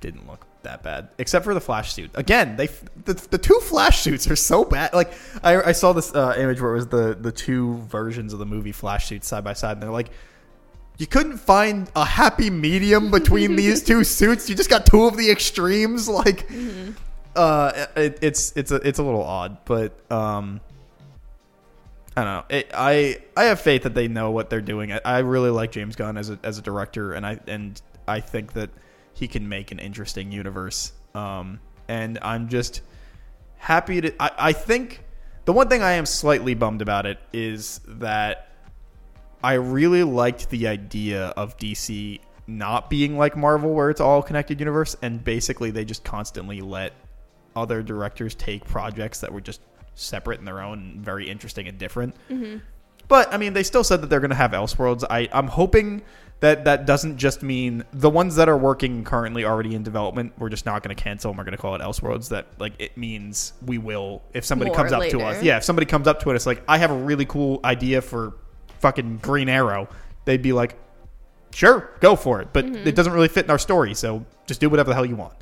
A: didn't look that bad, except for the flash suit. Again, they the, the two flash suits are so bad. Like I, I saw this uh, image where it was the the two versions of the movie flash suits side by side, and they're like. You couldn't find a happy medium between these two suits. You just got two of the extremes. Like, uh, it, it's it's a it's a little odd, but um, I don't know. It, I I have faith that they know what they're doing. I, I really like James Gunn as a as a director, and I and I think that he can make an interesting universe. Um, and I'm just happy to. I, I think the one thing I am slightly bummed about it is that I really liked the idea of DC not being like Marvel, where it's all connected universe, and basically they just constantly let other directors take projects that were just separate in their own, very interesting and different. But I mean, they still said that they're going to have Elseworlds. I I'm hoping that that doesn't just mean the ones that are working currently already in development. We're just not going to cancel them. We're going to call it Elseworlds. That like it means we will if somebody
B: More
A: comes up to us. Yeah, if somebody comes up to us like I have a really cool idea for fucking Green Arrow, they'd be like, sure, go for it. But
B: Mm-hmm.
A: it doesn't really fit in our story, so just do whatever the hell you want.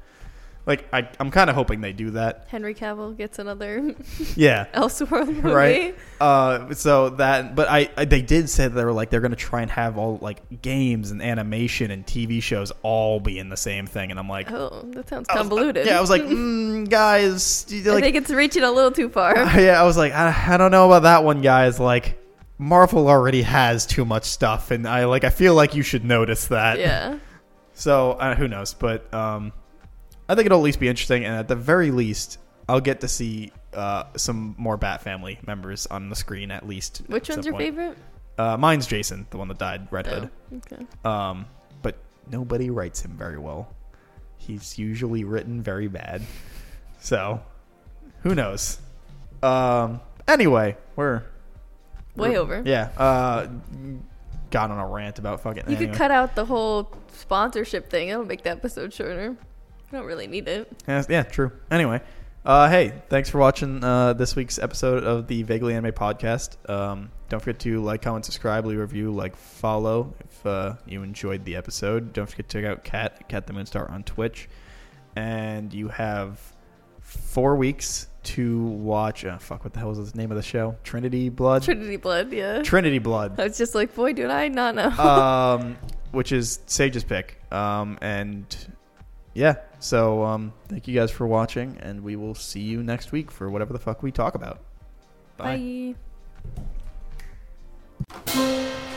A: Like I, I'm kind of hoping they do that.
B: Henry Cavill gets another
A: Yeah.
B: Elseworld movie.
A: right uh so that but I, I they did say they were like they're gonna try and have all like games and animation and tv shows all be in the same thing and i'm like
B: Oh, that sounds
A: I was-
B: convoluted.
A: yeah i was like mm, guys you-
B: I think it's reaching a little too far.
A: yeah i was like I, I don't know about that one guys like marvel already has too much stuff and i like i feel like you should notice that
B: yeah.
A: so uh, who knows but um i think it'll at least be interesting and at the very least i'll get to see uh, some more Bat Family members on the screen at least.
B: Which
A: at
B: one's your
A: point.
B: favorite?
A: Uh, mine's Jason, the one that died, Red Hood.
B: Oh, okay.
A: Um, but nobody writes him very well. He's usually written very bad. So, who knows? Um, anyway, we're
B: Way
A: we're-
B: over.
A: Yeah. Uh, got on a rant about fucking.
B: You
A: anyway.
B: could cut out the whole sponsorship thing. It'll make the episode shorter. I don't really need it.
A: Yeah, yeah, true. Anyway, uh, hey, thanks for watching uh, this week's episode of the Vaguely Anime podcast. Um, don't forget to like, comment, subscribe, leave a review, like, follow if uh, you enjoyed the episode. Don't forget to check out Cat, Cat the Moonstar on Twitch. And you have four weeks to watch. Uh, fuck, what the hell was the name of the show? Trinity Blood?
B: Trinity Blood, yeah.
A: Trinity Blood.
B: I was just like, boy, did I not know.
A: um, which is Sage's pick. Um, and yeah, so um, thank you guys for watching, and we will see you next week for whatever the fuck we talk about. Bye.
B: Bye.